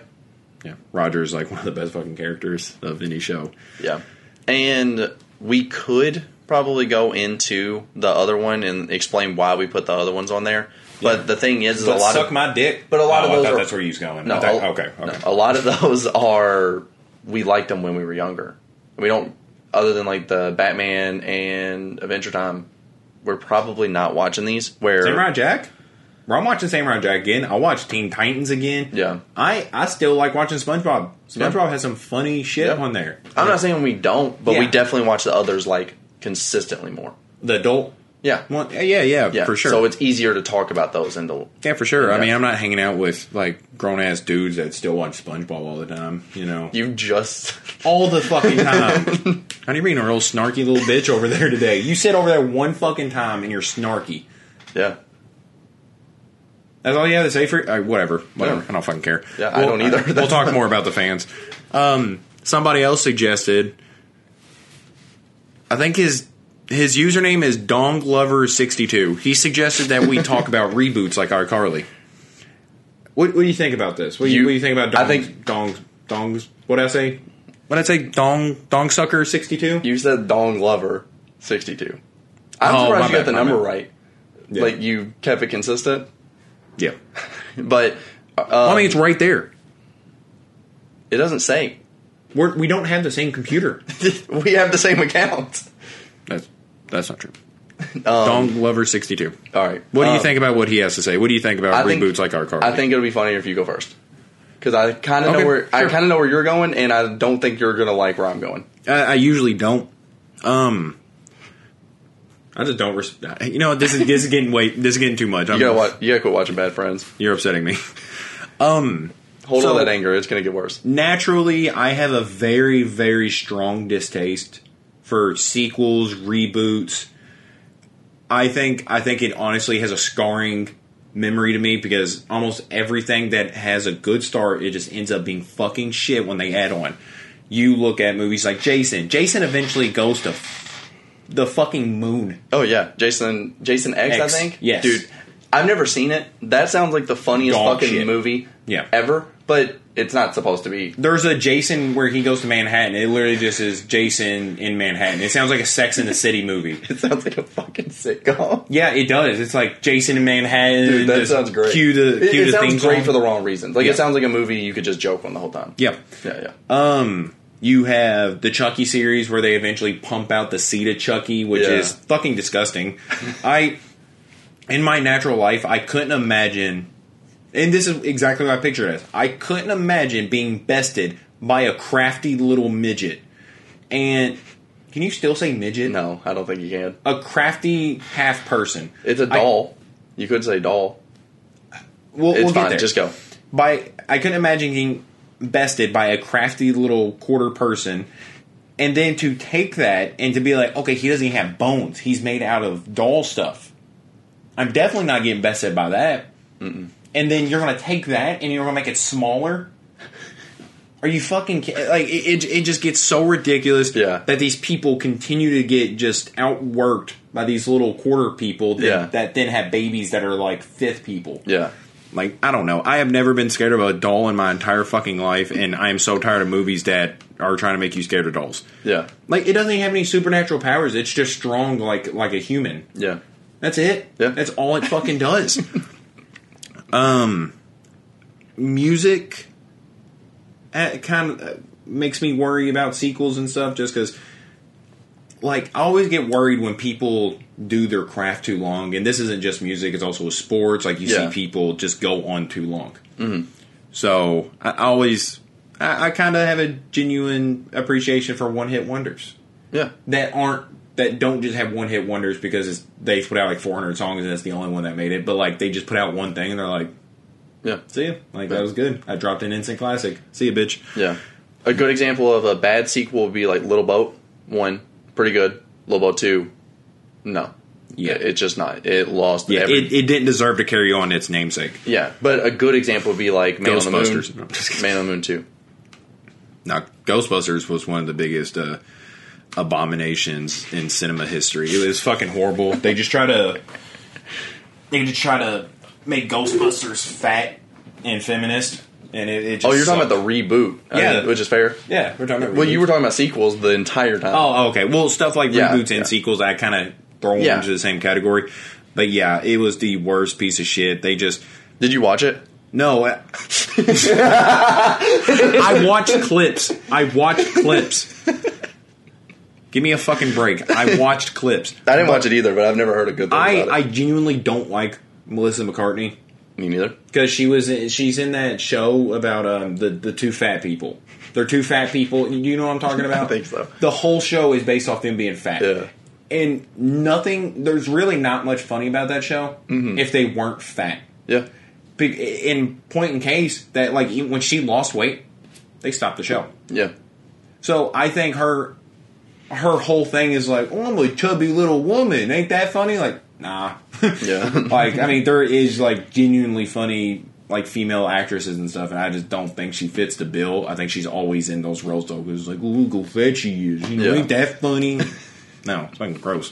B: Yeah, Roger is like one of the best fucking characters of any show.
A: yeah. And we could probably go into the other one and explain why we put the other ones on there. But the thing is, is a lot of suck
B: my dick.
A: But a lot oh, of
B: Oh, I
A: those
B: thought
A: are-
B: that's where he's going.
A: No,
B: thought- okay, okay.
A: no, a lot of those are we liked them when we were younger. We don't, other than like the Batman and Adventure Time. We're probably not watching these. Where
B: Samurai Jack. Well, I'm watching Samurai Jack again. I watch Teen Titans again.
A: Yeah.
B: I I still like watching SpongeBob. SpongeBob
A: Yeah.
B: has some funny shit
A: Yeah.
B: on there.
A: I'm not saying we don't, but we definitely watch the others like consistently more.
B: the adult
A: Yeah,
B: one. Yeah, yeah,
A: yeah,
B: for sure.
A: So it's easier to talk about those and to
B: Yeah, for sure. I mean, I'm not hanging out with like grown ass dudes that still watch SpongeBob all the time. You know,
A: you just
B: all the fucking time. Honey, you're being a real snarky little bitch over there today. You sit over there one fucking time and you're snarky.
A: yeah
B: That's all you have to say for uh, whatever, whatever.
A: Yeah.
B: I don't fucking care.
A: Yeah, I don't either.
B: we'll talk more about the fans. Um, somebody else suggested. I think his his username is DongLover62. He suggested that we talk about reboots like iCarly. What, what do you think about this? What do you,
A: You-
B: what do you think about
A: I think-
B: dongs dongs? What did I say? What did I say? Dong dong sucker 62.
A: you said Dong Lover sixty two. I'm
B: Oh,
A: surprised
B: my
A: you got the
B: my
A: number
B: bad.
A: right.
B: Yeah.
A: Like you kept it consistent,
B: Yeah.
A: but uh,
B: I mean, it's right there.
A: it doesn't say.
B: We're, we don't have the same computer.
A: we have the same account.
B: That's that's not true.
A: Um,
B: Dong lover 62.
A: All right.
B: What do you
A: Um,
B: think about what he has to say? What do you think about
A: I think-
B: reboots like iCarly?
A: I think it'll be funnier if you go first. Because I kind of
B: Okay,
A: know where I kind of know where you're going, and I don't think you're gonna like where I'm going.
B: I, I usually don't. Um, I just don't. Res- you know, this is this is getting way. This is getting too much.
A: You
B: I'm,
A: gotta watch. You gotta quit watching Bad Friends.
B: You're upsetting me.
A: Um, hold
B: So-
A: on that anger. It's gonna get worse.
B: Naturally, I have a very very strong distaste for sequels, reboots. I think I think it honestly has a scarring memory to me because almost everything that has a good start, it just ends up being fucking shit when they add on. You look at movies like Jason. Jason eventually goes to f- the fucking moon.
A: Oh yeah, Jason. Jason X,
B: X,
A: I think.
B: yes.
A: dude. I've never seen it. That sounds like the funniest
B: Dog
A: fucking
B: shit.
A: movie
B: Yeah.
A: ever. But it's not supposed to be.
B: There's a Jason where he goes to Manhattan. It literally just is Jason in Manhattan. It sounds like a Sex in the City movie.
A: It sounds like a fucking sitcom.
B: Yeah, it does. It's like Jason in Manhattan.
A: Dude, that sounds great.
B: Cue the cue
A: it
B: the
A: sounds great
B: song.
A: for the wrong reasons. Like
B: Yeah.
A: it sounds like a movie you could just joke on the whole time.
B: yeah.
A: yeah, yeah.
B: Um, you have the Chucky series where they eventually pump out the seed of Chucky, which
A: Yeah.
B: is fucking disgusting. I, in my natural life, I couldn't imagine, and this is exactly what I pictured it as. I couldn't imagine being bested by a crafty little midget. and can you still say midget?
A: No, I don't think you can.
B: A crafty half person.
A: It's a doll. you could say doll.
B: We'll,
A: It's
B: we'll get
A: fine.
B: there.
A: Just go.
B: by I couldn't imagine being bested by a crafty little quarter person, and then to take that and to be like, okay, he doesn't even have bones; he's made out of doll stuff. I'm definitely not getting bested by that. And then you're gonna take that and you're gonna make it smaller. Are you fucking ki- like it? It, it just gets so ridiculous
A: Yeah.
B: that these people continue to get just outworked by these little quarter people that,
A: Yeah.
B: that then have babies that are like fifth people.
A: Yeah.
B: Like, I don't know. I have never been scared of a doll in my entire fucking life, and I am so tired of movies that are trying to make you scared of dolls.
A: Yeah.
B: Like, it doesn't even have any supernatural powers. It's just strong like like a human.
A: Yeah.
B: That's it.
A: Yeah.
B: That's all it fucking does. um, music uh, kind of uh, makes me worry about sequels and stuff, just because. Like, I always get worried when people do their craft too long, and this isn't just music; it's also sports. Like, you
A: Yeah.
B: see people just go on too long. Mm-hmm. So, I always, I, I kind of have a genuine appreciation for one-hit wonders
A: Yeah.
B: that aren't that don't just have one hit wonders because it's, they put out like 400 songs and that's the only one that made it. But like they just put out one thing and they're like,
A: Yeah.
B: "See ya, like that was good. I dropped an instant classic. See you, bitch."
A: Yeah. A good example of a bad sequel would be like Little Boat. One, pretty good. Little Boat two, no.
B: Yeah.
A: It's just not. It lost
B: Yeah,
A: every-
B: it, it didn't deserve to carry on its namesake.
A: yeah. But a good example would be like Man on the Moon.
B: Ghostbusters. No.
A: Man on the Moon two.
B: Now, Ghostbusters was one of the biggest uh, abominations in cinema history. It was fucking horrible. They just try to they just try to make Ghostbusters fat and feminist, and it, it just
A: Oh, you're talking about the reboot.
B: Yeah.
A: mean, which is fair.
B: yeah, we're talking about
A: Well, you were talking about sequels the entire time.
B: Oh, oh, okay. Well, stuff like
A: Yeah,
B: reboots and
A: yeah.
B: sequels, I kind of throw them
A: Yeah.
B: into the same category. But yeah, it was the worst piece of shit. They just
A: Did you watch it?
B: no. I, I watched clips. I watched clips. Give me a fucking break. I watched clips.
A: I didn't watch it either, but I've never heard a good thing
B: I
A: about
B: I genuinely don't like Melissa McCarthy
A: Me neither.
B: because she was she's in that show about um the the two fat people. They're two fat people. You know what I'm talking about?
A: I think so.
B: The whole show is based off them being fat.
A: Yeah.
B: and nothing there's really not much funny about that show
A: Mm-hmm.
B: if they weren't fat
A: Yeah.
B: Be- in point in case that like even when she lost weight they stopped the show
A: Yeah.
B: so i think her her whole thing is like oh i'm a chubby little woman. Ain't that funny? Like nah.
A: Yeah.
B: like i mean there is like genuinely funny like female actresses and stuff and i just don't think she fits the bill. I think she's always in those roles though because like look how fat she is you know
A: Yeah.
B: ain't that funny? No it's fucking gross.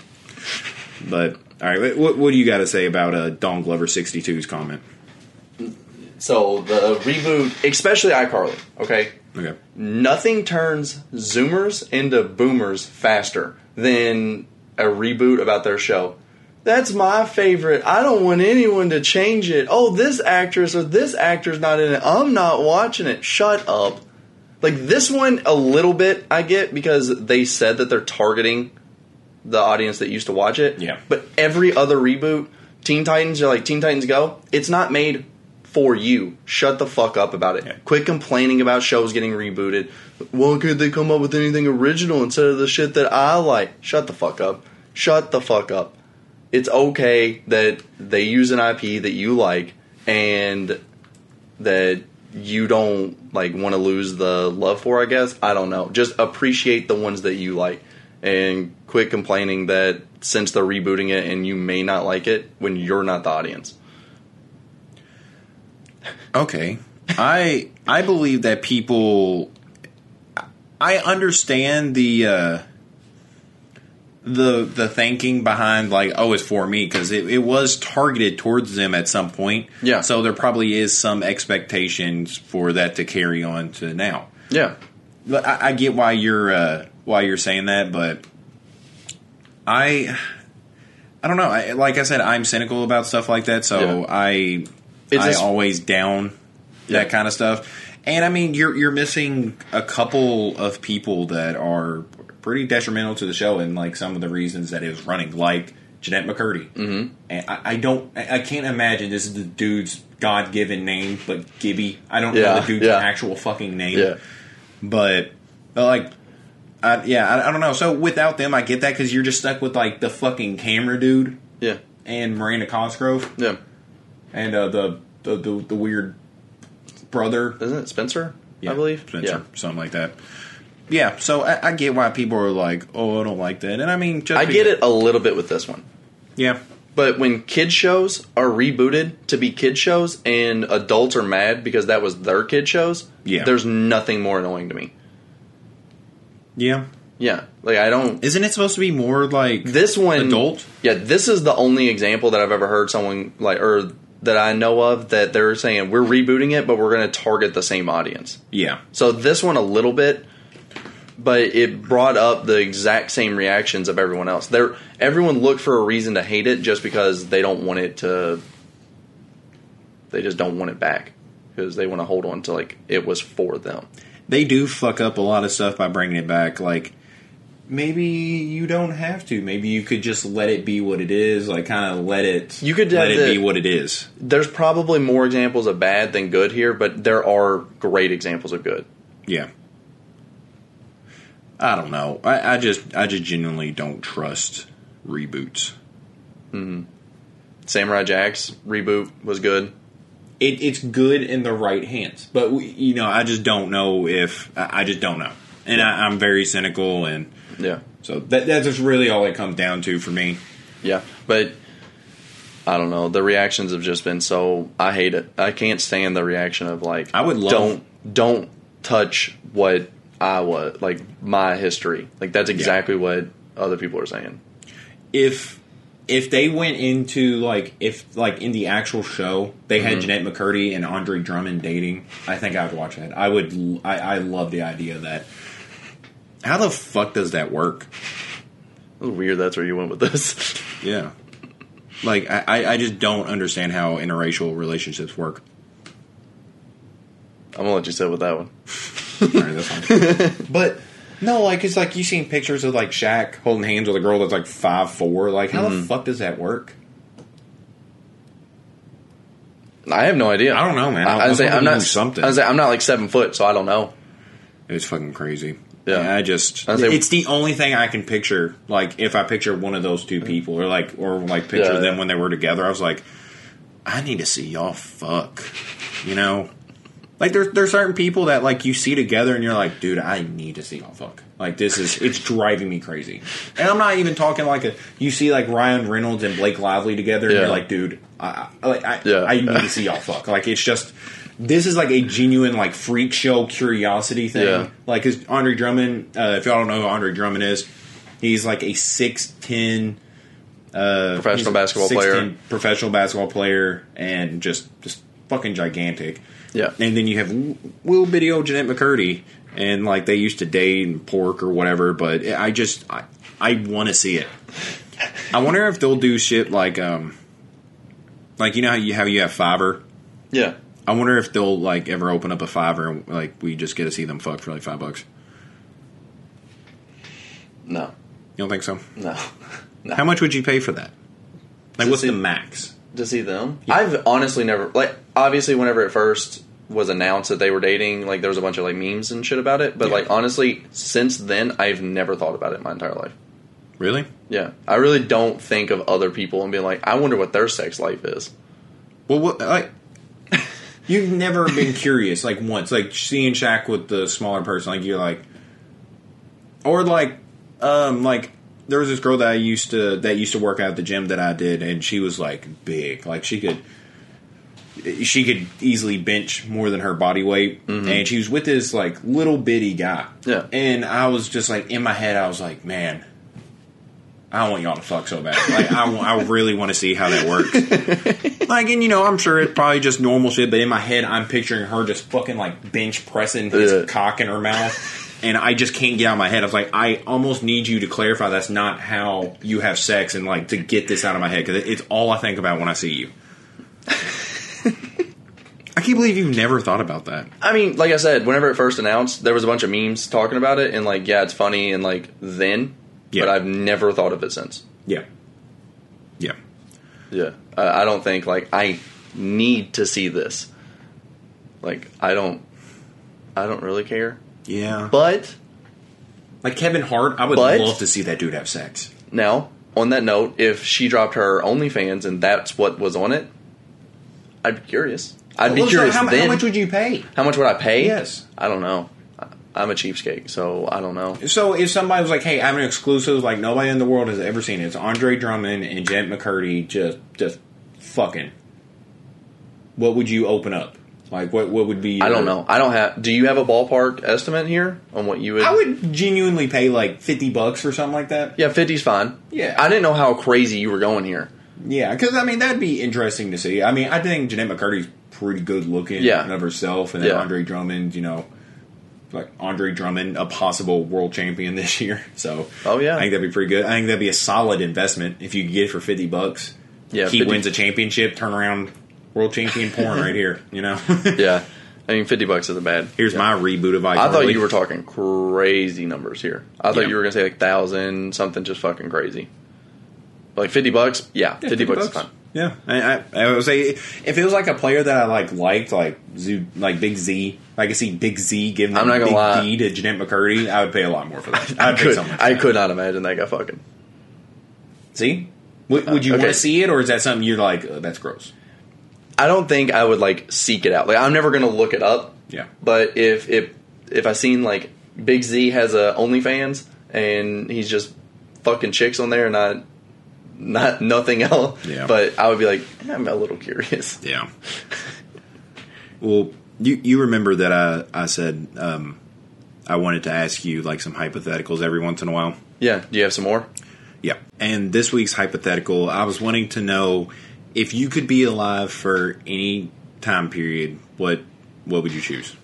B: But all right what, what do you got to say about uh, don glover 62's comment?
A: So the reboot, especially iCarly, okay?
B: Okay
A: Nothing turns Zoomers into Boomers faster than a reboot about their show. That's my favorite. I don't want anyone to change it. Oh, this actress or this actor's not in it. I'm not watching it. Shut up. Like this one, a little bit I get because they said that they're targeting the audience that used to watch it.
B: Yeah.
A: But every other reboot, Teen Titans or like Teen Titans Go, it's not made for you. Shut the fuck up about it.
B: Yeah.
A: Quit complaining about shows getting rebooted. Why can't they come up with anything original instead of the shit that I like? Shut the fuck up. Shut the fuck up. It's okay that they use an IP that you like and that you don't like want to lose the love for, I guess. I don't know. Just appreciate the ones that you like and quit complaining that since they're rebooting it and you may not like it when you're not the audience.
B: Okay. I I believe that people I understand the uh the the thinking behind like oh it's for me because it, it was targeted towards them at some point
A: Yeah.
B: so there probably is some expectations for that to carry on to now
A: Yeah.
B: but I, I get why you're uh, why you're saying that, but I I don't know. I, like I said, I'm cynical about stuff like that, so
A: Yeah.
B: I
A: It's
B: I
A: just-
B: always down
A: Yeah.
B: that kind of stuff. And I mean, you're you're missing a couple of people that are pretty detrimental to the show, and like some of the reasons that it was running, like Jennette McCurdy. Mm-hmm. And I, I don't, I can't imagine this is the dude's God given name, but Gibby. I don't know
A: Yeah,
B: the dude's
A: yeah.
B: actual fucking name
A: Yeah.
B: but like I, yeah, I, I don't know. So without them, I get that because you're just stuck with like the fucking camera dude
A: Yeah,
B: and Miranda Cosgrove
A: yeah.
B: And uh, the, the the the weird brother.
A: Isn't it Spencer?
B: Yeah,
A: I believe.
B: Spencer, something like that. Yeah, so I, I get why people are like, "Oh, I don't like that," and I mean, just
A: I get it a little bit with this one.
B: Yeah,
A: But when kid shows are rebooted to be kid shows and adults are mad because that was their kid shows,
B: Yeah.
A: there's nothing more annoying to me.
B: yeah.
A: Yeah, like I don't.
B: Isn't it supposed to be more like
A: This one,
B: adult?
A: Yeah, this is the only example that I've ever heard someone like or that I know of that they're saying we're rebooting it, but we're going to target the same audience.
B: Yeah,
A: So this one a little bit, but it brought up the exact same reactions of everyone else. There, everyone looked for a reason to hate it just because they don't want it to. They just don't want it back because they want to hold on to like it was for them.
B: they do fuck up a lot of stuff by bringing it back. Like maybe you don't have to. Maybe you could just let it be what it is. Like kind of let it.
A: You could
B: let it
A: the-
B: be what it is.
A: There's probably more examples of bad than good here, but there are great examples of good.
B: Yeah. I don't know. I, I just I just genuinely don't trust reboots. Mm-hmm.
A: Samurai Jack's reboot was good.
B: It, it's good in the right hands, but we, you know I just don't know if I, I just don't know, and I, I'm very cynical, and
A: Yeah,
B: so that that's just really all it comes down to for me.
A: yeah, but I don't know. The reactions have just been so. I hate it. I can't stand the reaction of like
B: I would love-
A: don't don't touch what I was like my history. Like that's exactly what other people are saying.
B: if if they went into like if like in the actual show they had mm-hmm. Jennette McCurdy and Andre Drummond dating, I think I would watch that. I would. I love the idea of that. How the fuck does that work?
A: It weird. That's where you went with this.
B: Yeah, like I, I I just don't understand how interracial relationships work.
A: I'm gonna let you sit with that one.
B: All right, that's fine. but no, like it's like you seen pictures of like Shaq holding hands with a girl that's like five four. Like how the mm-hmm. fuck does that work?
A: I have no idea.
B: I don't know, man.
A: I,
B: I
A: I
B: was
A: say I'm not
B: something.
A: I was say I'm not like seven foot, so I don't know.
B: It's fucking crazy.
A: Yeah.
B: I just
A: I say-
B: it's the only thing I can picture. Like if I picture one of those two people, or like or like picture
A: Yeah.
B: them when they were together, I was like, I need to see y'all fuck. You know, like there's there's certain people that like you see together and you're like, dude, I need to see y'all fuck. Like this is it's driving me crazy. And I'm not even talking like a you see like Ryan Reynolds and Blake Lively together, and
A: Yeah.
B: you're like, dude, I, I, like, I,
A: Yeah.
B: I need to see y'all fuck. Like it's just. This is like a genuine like freak show curiosity thing.
A: Yeah.
B: Like, cause Andre Drummond, uh, if y'all don't know who Andre Drummond is, he's like a six ten uh,
A: Professional basketball player.
B: professional basketball player, and just just fucking gigantic.
A: Yeah.
B: And then you have w- little bitty old Jennette McCurdy, and like they used to date and pork or whatever. But I just I, I want to see it. I wonder if they'll do shit like um like you know how you how you have Fiverr.
A: Yeah.
B: I wonder if they'll like ever open up a Fiverr and like we just get to see them fuck for like five bucks.
A: No.
B: You don't think so?
A: No. no.
B: How much would you pay for that? Like,
A: To
B: what's
A: see-
B: the max?
A: to see them? I've honestly never like obviously whenever it first was announced that they were dating, like there was a bunch of like memes and shit about it. But
B: Yeah.
A: like honestly, since then I've never thought about it in my entire life.
B: Really?
A: Yeah. I really don't think of other people and be like, I wonder what their sex life is.
B: Well, what like you've never been curious like once, like seeing Shaq with the smaller person, like you're like, or like, um, like there was this girl that I used to that used to work out at the gym that I did, and she was like big, like she could. She could easily bench more than her body weight, and she was with this like little bitty guy.
A: Yeah.
B: and I was just like in my head, I was like, man, I want y'all to fuck so bad. Like, I, I really want to see how that works. like, and you know, I'm sure it's probably just normal shit, but in my head, I'm picturing her just fucking like bench pressing his
A: Yeah.
B: cock in her mouth. And I just can't get out of my head. I was like, I almost need you to clarify that's not how you have sex, and like to get this out of my head because it's all I think about when I see you. I can't believe you've never thought about that.
A: I mean, like I said, whenever it first announced, there was a bunch of memes talking about it, and like, yeah, it's funny, and like then,
B: Yeah.
A: but I've never thought of it since.
B: Yeah, yeah.
A: Yeah, I I don't think like I need to see this. Like, I don't, I don't really care.
B: Yeah.
A: But
B: Like Kevin Hart, I would
A: But-
B: love to see that dude have sex.
A: Now, on that note, if she dropped her OnlyFans and that's what was on it, I'd be curious. I'd be
B: Well, so
A: curious
B: how,
A: then.
B: how much would you pay?
A: How much would I pay?
B: Yes.
A: I don't know. I'm a cheapskate, so I don't know.
B: So if somebody was like, "Hey, I have an exclusive like nobody in the world has ever seen it. It's Andre Drummond and Jen McCurdy just just fucking," what would you open up? Like what what would be?
A: I don't know. I don't have. Do you have a ballpark estimate here on what you would?
B: I would genuinely pay like fifty bucks for something like that.
A: Yeah, 50's fine.
B: Yeah.
A: I didn't know how crazy you were going here.
B: Yeah, because I mean that'd be interesting to see. I mean, I think Jennette McCurdy's pretty good looking
A: Yeah.
B: of herself, and then
A: Yeah.
B: Andre Drummond, you know, like Andre Drummond, a possible world champion this year. So,
A: Oh, yeah.
B: I think that'd be pretty good. I think that'd be a solid investment if you could get it for fifty bucks.
A: Yeah,
B: he
A: 50
B: wins a championship, turn around world champion porn right here. You know,
A: Yeah. I mean, 50 bucks isn't bad.
B: Here's
A: Yeah.
B: my reboot of
A: I thought you were talking crazy numbers here. I thought
B: Yeah.
A: you were going to say like thousand something, just fucking crazy. Like 50 bucks? Yeah,
B: Yeah,
A: 50, bucks, is fine.
B: Yeah, I, I, I would say if it was like a player that I like liked, like Zoo, like Big Z, like I see Big Z giving
A: I'm not gonna
B: Big
A: lie.
B: D to Jennette McCurdy, I would pay a lot more for that.
A: I
B: I'd pay
A: could,
B: so much.
A: I could not imagine that guy fucking.
B: that. see. Would, would you
A: Okay.
B: want to see it, or is that something you're like, uh, that's gross?
A: I don't think I would like seek it out. Like I'm never going to look it up.
B: Yeah.
A: But if if if I seen like Big Z has a OnlyFans and he's just fucking chicks on there, and not not nothing else.
B: Yeah.
A: But I would be like, "Eh, I'm a little curious.
B: Yeah. well, you you remember that I I said um, I wanted to ask you like some hypotheticals every once in a while.
A: Yeah. Do you have some more?
B: Yeah. And this week's hypothetical, I was wanting to know if you could be alive for any time period, what what would you choose?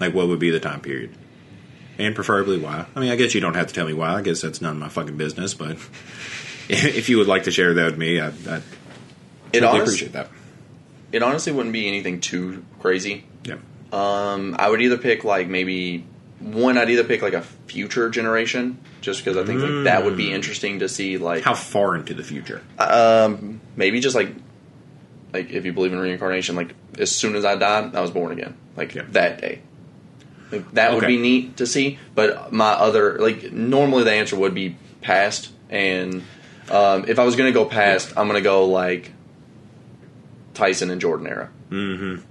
B: Like what would be the time period? And preferably why? I mean, I guess you don't have to tell me why. I guess that's none of my fucking business, but if you would like to share that with me, I, I
A: It
B: really
A: honest,
B: appreciate that.
A: it honestly wouldn't be anything too crazy.
B: Yeah.
A: Um, I would either pick like maybe one. I'd either pick like a future generation, just because I think like that would be interesting to see. Like
B: How far into the future?
A: Um, maybe just like, like if you believe in reincarnation, like as soon as I died, I was born again, like
B: Yeah.
A: that day. Like, that would be neat to see. But my other, like normally the answer would be past, and um, if I was gonna go past, I'm gonna go like Tyson and Jordan era.
B: Mm-hmm.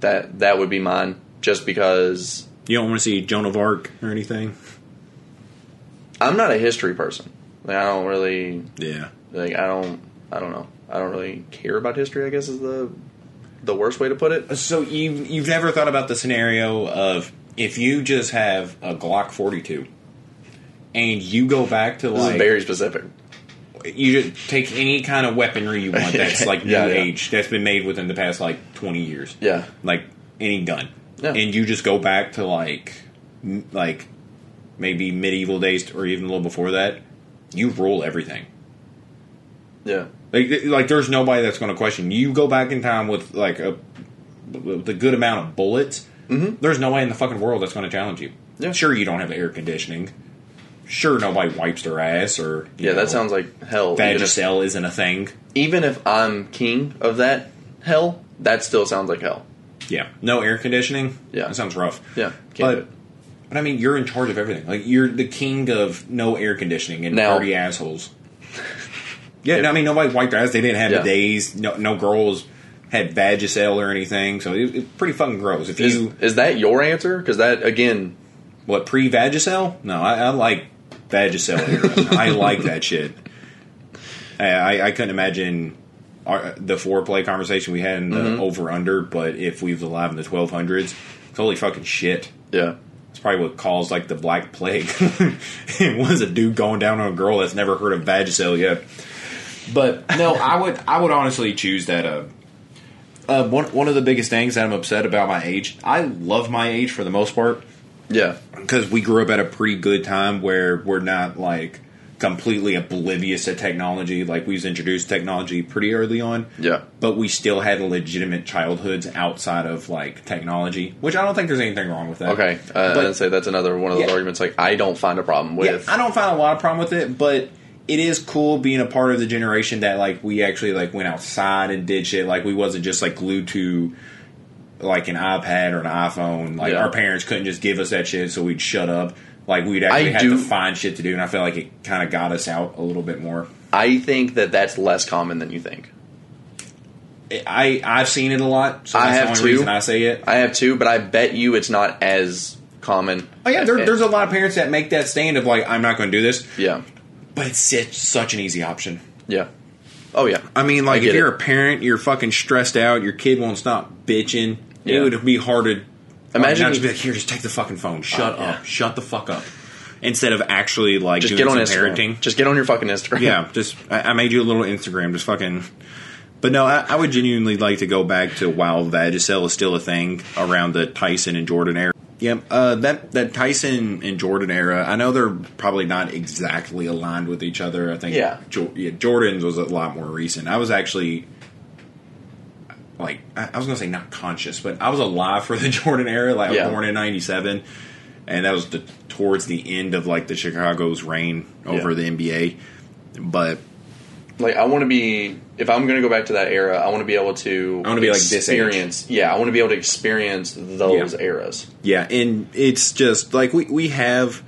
A: That that would be mine, just because
B: You don't want to see Joan of Arc or anything?
A: I'm not a history person. Like, I don't really
B: Yeah.
A: like. I don't. I don't know. I don't really care about history. I guess is the the worst way to put it.
B: So you you've never thought about the scenario of if you just have a Glock 42 and you go back to
A: This
B: like
A: is very specific.
B: You just take any kind of weaponry you want that's like new
A: Yeah, yeah.
B: age that's been made within the past like 20 years.
A: Yeah.
B: Like any gun.
A: Yeah.
B: And you just go back to like m- like maybe medieval days or even a little before that. You rule everything.
A: Yeah.
B: Like, like there's nobody that's going to question. You go back in time with like a with a good amount of bullets.
A: Mhm.
B: There's no way in the fucking world that's going to challenge you.
A: Yeah.
B: Sure, you don't have air conditioning. Sure, nobody wipes their ass or
A: Yeah,
B: know,
A: that sounds like hell. If,
B: Vagisil isn't a thing.
A: even if I'm king of that hell, that still sounds like hell.
B: Yeah, no air conditioning.
A: Yeah.
B: that sounds rough.
A: Yeah,
B: but
A: it.
B: but I mean, you're in charge of everything. Like you're the king of no air conditioning and
A: Now-
B: party assholes. yeah, I mean nobody wiped their ass. They didn't have
A: Yeah.
B: days. No, no girls had Vagisil or anything. So it, it's pretty fucking gross. If
A: Is,
B: you
A: is that your answer? Because that again,
B: what pre Vagisil? No, I, I like Vagisil. era. I like that shit. I, I, couldn't imagine our, the foreplay conversation we had in the
A: Mm-hmm.
B: over under, but if we was alive in the twelve hundreds, it's holy fucking shit.
A: yeah,
B: It's probably what caused like the Black Plague. it was a dude going down on a girl that's never heard of Vagisil yet. But no, I would I would honestly choose that. Uh, uh, one one of the biggest things that I'm upset about my age. I love my age for the most part
A: yeah,
B: because we grew up at a pretty good time where we're not like completely oblivious to technology. Like we was introduced technology pretty early on.
A: yeah.
B: But we still had legitimate childhoods outside of like technology, which I don't think there's anything wrong with that.
A: Okay, uh,
B: But-
A: I'd say that's another one of those
B: Yeah.
A: arguments. Like I don't find a problem with.
B: Yeah, I don't find a lot of problem with it, but it is cool being a part of the generation that like we actually like went outside and did shit. Like we wasn't just like glued to like an iPad or an iPhone. Like
A: Yeah.
B: our parents couldn't just give us that shit, so we'd shut up. Like we'd actually
A: I
B: have
A: do-
B: to find shit to do, and I feel like it kind of got us out a little bit more.
A: I think that that's less common than you think.
B: I I've seen it a lot, so
A: I have
B: the only
A: too.
B: reason I say it.
A: I have two, but I bet you it's not as common.
B: Oh yeah, there, there's a lot of parents that make that stand of like, I'm not going to do this,
A: yeah,
B: but it's such, such an easy option.
A: yeah. Oh yeah.
B: I mean, like
A: I
B: if you're
A: it.
B: a parent, you're fucking stressed out, your kid won't stop bitching.
A: Yeah.
B: It would be hard to
A: Imagine
B: just be like, here, just take the fucking phone, shut
A: yeah.
B: up, shut the fuck up, instead of actually like
A: Just
B: doing
A: get on
B: some
A: Instagram.
B: parenting.
A: Just get on your fucking Instagram.
B: yeah, just I, I made you a little Instagram, just fucking. But no, I, I would genuinely like to go back to while Vagisil is still a thing around the Tyson and Jordan era. Yeah, uh, that that Tyson and Jordan era. I know they're probably not exactly aligned with each other. I think
A: Yeah.
B: Jo- yeah Jordan's was a lot more recent. I was actually like I, I was gonna say not conscious, but I was alive for the Jordan era. Like I was born in '97, and that was the, towards the end of like the Chicago's reign over
A: Yeah.
B: the NBA. But
A: like I want to be if I'm going to go back to that era, I want to be able to
B: I wanna be like this
A: experience. Yeah, I want to be able to experience those
B: Yeah.
A: eras.
B: Yeah, and it's just like we we have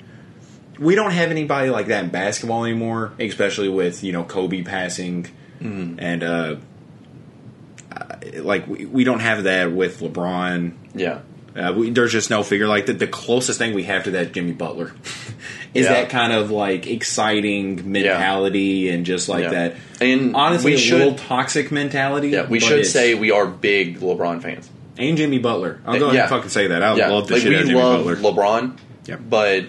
B: we don't have anybody like that in basketball anymore, especially with you know Kobe passing and uh, uh, like we, we don't have that with LeBron.
A: Yeah,
B: Uh, we, there's just no figure like that. The closest thing we have to that Jimmy Butler is
A: Yeah.
B: that kind of like exciting mentality and just like
A: Yeah.
B: that.
A: and
B: Honestly,
A: we
B: a
A: should.
B: little toxic mentality.
A: yeah, we should say we are big LeBron fans.
B: and Jimmy Butler. I'll go ahead and fucking say that. I
A: yeah,
B: love the
A: like
B: shit out of Jimmy
A: love
B: Butler.
A: LeBron,
B: Yeah.
A: but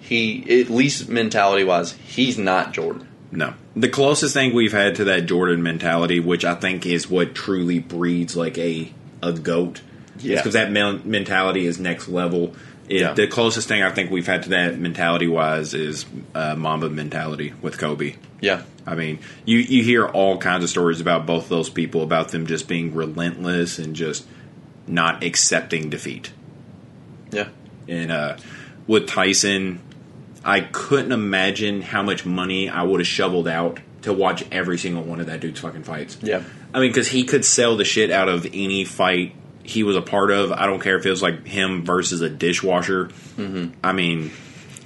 A: he at least mentality wise, he's not Jordan.
B: No. The closest thing we've had to that Jordan mentality, which I think is what truly breeds like a a goat,
A: Yeah.
B: because that men- mentality is next level. It,
A: Yeah.
B: The closest thing I think we've had to that mentality wise is uh, Mamba mentality with Kobe.
A: Yeah,
B: I mean, you you hear all kinds of stories about both those people, about them just being relentless and just not accepting defeat.
A: yeah,
B: And uh, with Tyson, I couldn't imagine how much money I would have shoveled out to watch every single one of that dude's fucking fights.
A: yeah.
B: I mean, because he could sell the shit out of any fight he was a part of. I don't care if it was like him versus a dishwasher. Mm-hmm. I mean,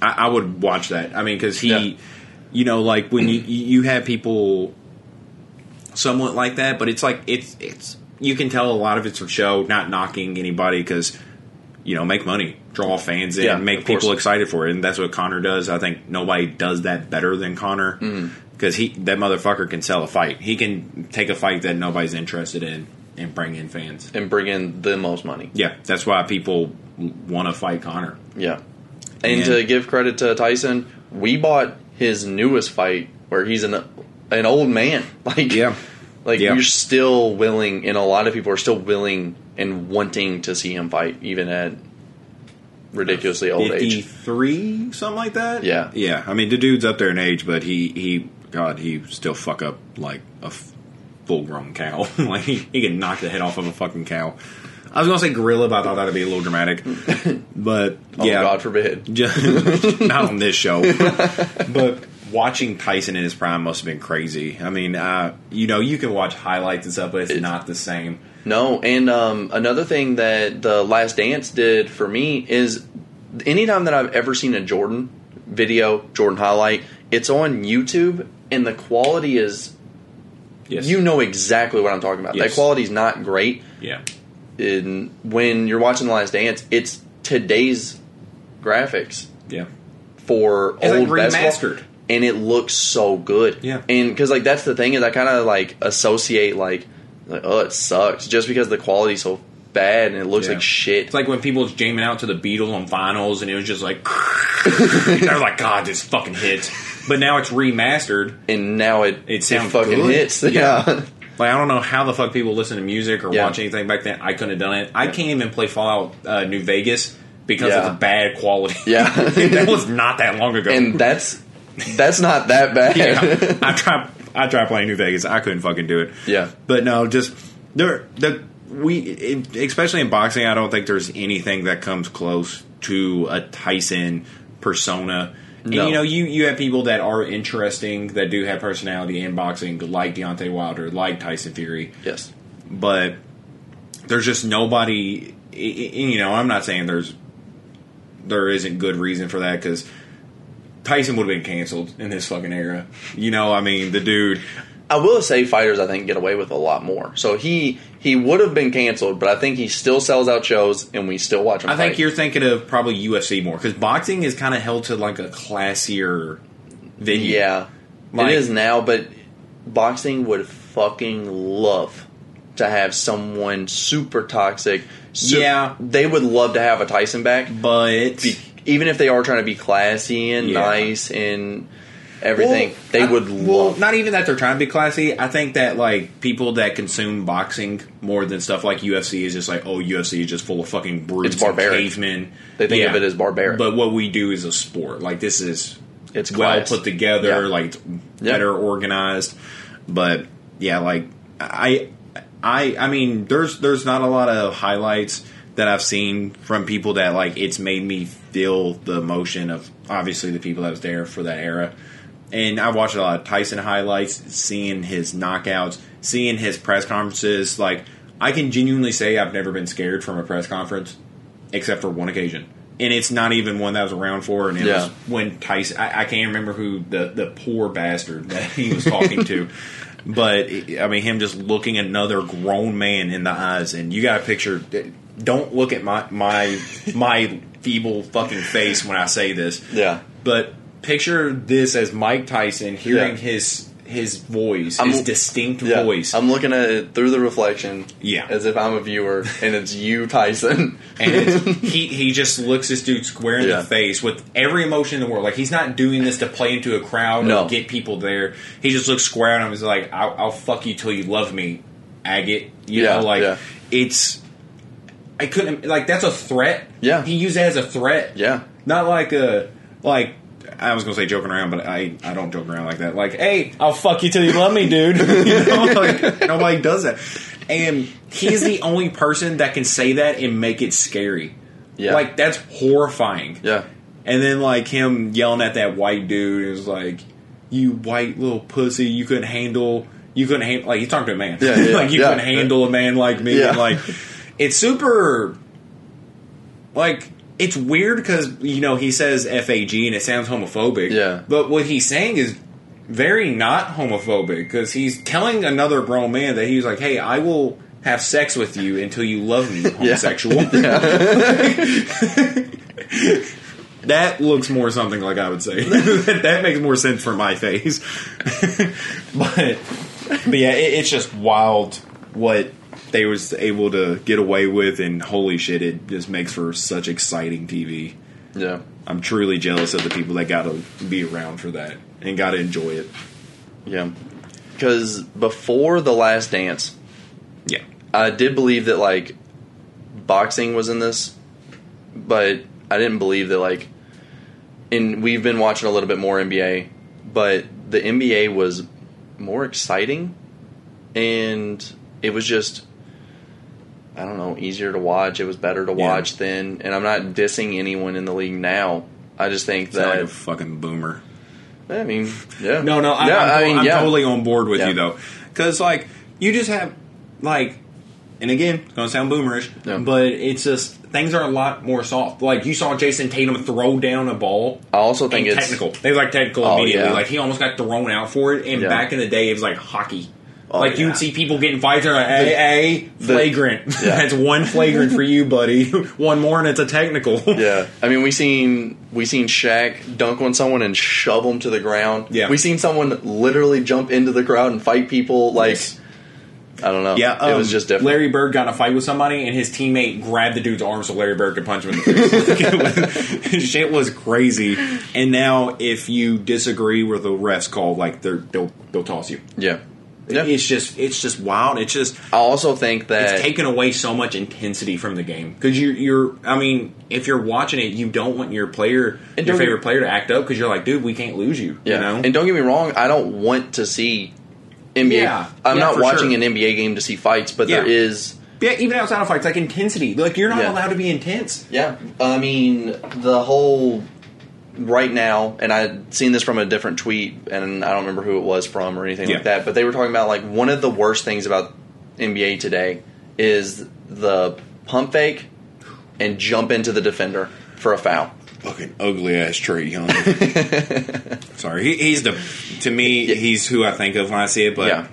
B: I, I would watch that. I mean, because he,
A: Yeah.
B: you know, like when you you have people somewhat like that, but it's like it's it's you can tell a lot of it's for show, not knocking anybody because you know make money, draw fans in,
A: Yeah,
B: make
A: of course.
B: people excited for it, and that's what Conor does. I think nobody does that better than Conor
A: Mm-hmm.
B: because he that motherfucker can sell a fight. He can take a fight that nobody's interested in and bring in fans.
A: And bring in the most money.
B: Yeah, that's why people want to fight Conor.
A: Yeah. And
B: And-
A: to give credit to Tyson, we bought his newest fight where he's an an old man. Like
B: Yeah.
A: Like
B: Yeah.
A: you're still willing and a lot of people are still willing and wanting to see him fight even at ridiculously old
B: Fifty
A: age.
B: three, something like that.
A: Yeah.
B: yeah. I mean, the dude's up there in age, but he he God, he still fuck up like a f- full grown cow. like he, he can knock the head off of a fucking cow. I was gonna say gorilla, but I thought that'd be a little dramatic. But
A: Oh
B: yeah,
A: God forbid.
B: Just- not on this show. but watching Tyson in his prime must have been crazy. I mean, uh, you know, you can watch highlights and stuff, but it's
A: It-
B: not the same.
A: No, and um, another thing that the Last Dance did for me is anytime that I've ever seen a Jordan video, Jordan highlight, it's on YouTube, and the quality is
B: Yes.
A: you know exactly what I'm talking about.
B: Yes.
A: That quality's not great.
B: yeah.
A: In when you're watching The Last Dance, it's today's graphics
B: Yeah.
A: for
B: It's
A: old
B: like
A: basketball,
B: remastered.
A: And it looks so good.
B: Yeah.
A: and because like that's the thing is I kind of like associate like like oh it sucks just because the quality's so bad and it looks
B: Yeah.
A: like shit.
B: It's like when people was jamming out to the Beatles on vinyls, and it was just like they're like, God, this fucking hits. But now it's remastered.
A: and now it
B: It sounds
A: fucking
B: good.
A: hits.
B: Yeah.
A: Yeah.
B: Like I don't know how the fuck people listen to music or
A: Yeah.
B: watch anything back then. I couldn't have done it. I can't even play Fallout uh, New Vegas because
A: Yeah.
B: of the bad quality.
A: Yeah.
B: that was not that long ago.
A: and that's that's not that bad.
B: yeah, I tried. I tried playing New Vegas. I couldn't fucking do it.
A: Yeah.
B: but no, just there. The we, especially in boxing, I don't think there's anything that comes close to a Tyson persona. And
A: No.
B: you know, you you have people that are interesting that do have personality in boxing, like Deontay Wilder, like Tyson Fury
A: yes.
B: but there's just nobody. You know, I'm not saying there's there isn't good reason for that because Tyson would have been canceled in this fucking era. You know, I mean, the dude.
A: I will say fighters I think get away with a lot more. So he he would have been canceled, but I think he still sells out shows and we still watch him.
B: I think you're thinking of probably UFC more because boxing is kind of held to like a classier venue.
A: Yeah,
B: Like-
A: it is now, but boxing would fucking love to have someone super toxic.
B: Yeah.
A: they would love to have a Tyson back,
B: but
A: be, even if they are trying to be classy and
B: Yeah.
A: nice and everything.
B: Well,
A: they
B: I-
A: would
B: well,
A: love.
B: not even that they're trying to be classy. I think that like people that consume boxing more than stuff like UFC is just like, oh, UFC is just full of fucking brutes,
A: It's barbaric.
B: and cavemen.
A: They think of it as barbaric.
B: But what we do is a sport. Like this is
A: It's
B: well
A: class.
B: put together,
A: Yeah.
B: like
A: Yeah.
B: better organized. But yeah, like I, I, I mean, there's there's not a lot of highlights that I've seen from people that like it's made me feel the emotion of obviously the people that was there for that era. And I watched a lot of Tyson highlights, seeing his knockouts, seeing his press conferences. Like I can genuinely say I've never been scared from a press conference, except for one occasion, and it's not even one that I was around for. And it
A: Yeah.
B: was when Tyson. I, I can't remember who the the poor bastard that he was talking to, but I mean him just looking another grown man in the eyes, and you got to picture. Don't look at my my my feeble fucking face when I say this.
A: yeah,
B: But picture this as Mike Tyson hearing
A: Yeah.
B: his his voice,
A: I'm-
B: his distinct
A: yeah.
B: voice,
A: I'm looking at it through the reflection.
B: Yeah.
A: as if I'm a viewer and it's you, Tyson.
B: and it's, he he just looks this dude square in
A: Yeah.
B: the face with every emotion in the world. Like he's not doing this to play into a crowd
A: No.
B: or get people there. He just looks square at him. and is like, "I'll, I'll fuck you till you love me, agate." You
A: Yeah,
B: know, like it's. I couldn't like that's a threat.
A: Yeah.
B: he used it as a threat.
A: yeah,
B: Not like a like I was gonna say joking around, but I I don't joke around like that. Like, hey, I'll fuck you till you love me, dude. you know, like nobody does that. And he's the only person that can say that and make it scary.
A: Yeah.
B: Like that's horrifying.
A: yeah,
B: And then like him yelling at that white dude is like, "You white little pussy, you couldn't handle." You couldn't handle like he's talking to a man.
A: Yeah, yeah,
B: like you
A: yeah.
B: couldn't handle a man like me.
A: Yeah.
B: And like it's super like it's weird because you know he says fag and it sounds homophobic.
A: Yeah.
B: but what he's saying is very not homophobic because he's telling another grown man that he's like, "Hey, I will have sex with you until you love me, homosexual." that looks more something like I would say. that makes more sense for my face. but but yeah, it, it's just wild what they was able to get away with, and holy shit, it just makes for such exciting TV.
A: yeah.
B: I'm truly jealous of the people that got to be around for that and got to enjoy it.
A: Yeah. Because before The Last Dance,
B: Yeah,
A: I did believe that, like, boxing was in this, but I didn't believe that, like, and we've been watching a little bit more NBA, but the NBA was more exciting and it was just, I don't know, easier to watch. It was better to
B: Yeah.
A: watch then. And I'm not dissing anyone in the league now. I just think
B: sound like
A: that,
B: a fucking boomer.
A: I mean, yeah.
B: No, no, I,
A: Yeah,
B: I'm,
A: I mean,
B: I'm
A: yeah.
B: totally on board with
A: Yeah.
B: you though, because like you just have like, and again, it's gonna sound boomerish,
A: Yeah.
B: but it's just things are a lot more soft. Like you saw Jayson Tatum throw down a ball.
A: I also think
B: and
A: it's
B: technical. They like technical
A: Oh,
B: immediately.
A: yeah.
B: Like he almost got thrown out for it. And
A: Yeah.
B: back in the day, it was like hockey.
A: Oh,
B: like you'd see people getting fights. They're like, "A a flagrant.
A: Yeah.
B: That's one flagrant for you, buddy. one more, and it's a technical."
A: Yeah, I mean, we seen we seen Shaq dunk on someone and shove them to the ground.
B: Yeah.
A: we seen someone literally jump into the crowd and fight people. Like,
B: Yes.
A: I don't know.
B: Yeah,
A: it was
B: um,
A: just different.
B: Larry Bird got in a fight with somebody, and his teammate grabbed the dude's arm so Larry Bird could punch him in the face. Was- shit was crazy. And now, if you disagree with the refs call, like they're, they'll they'll toss you.
A: yeah,
B: It's just it's just wild. It's just
A: I also think that
B: it's taken away so much intensity from the game because you're you're. I mean, if you're watching it, you don't want your player, your favorite player, to act up because you're like, dude, we can't lose you.
A: yeah.
B: You know?
A: And don't get me wrong, I don't want to see NBA.
B: Yeah,
A: I'm
B: yeah,
A: not watching
B: sure.
A: an NBA game to see fights, but there
B: Yeah.
A: is.
B: yeah, even outside of fights, like intensity. Like you're not allowed to be intense.
A: Yeah, I mean the whole right now, and I'd seen this from a different tweet, and I don't remember who it was from or anything
B: Yeah.
A: like that. But they were talking about like one of the worst things about NBA today is the pump fake and jump into the defender for a foul.
B: Fucking ugly ass Trae Young. Sorry, he, he's the to me he's who I think of when I see it, but
A: yeah,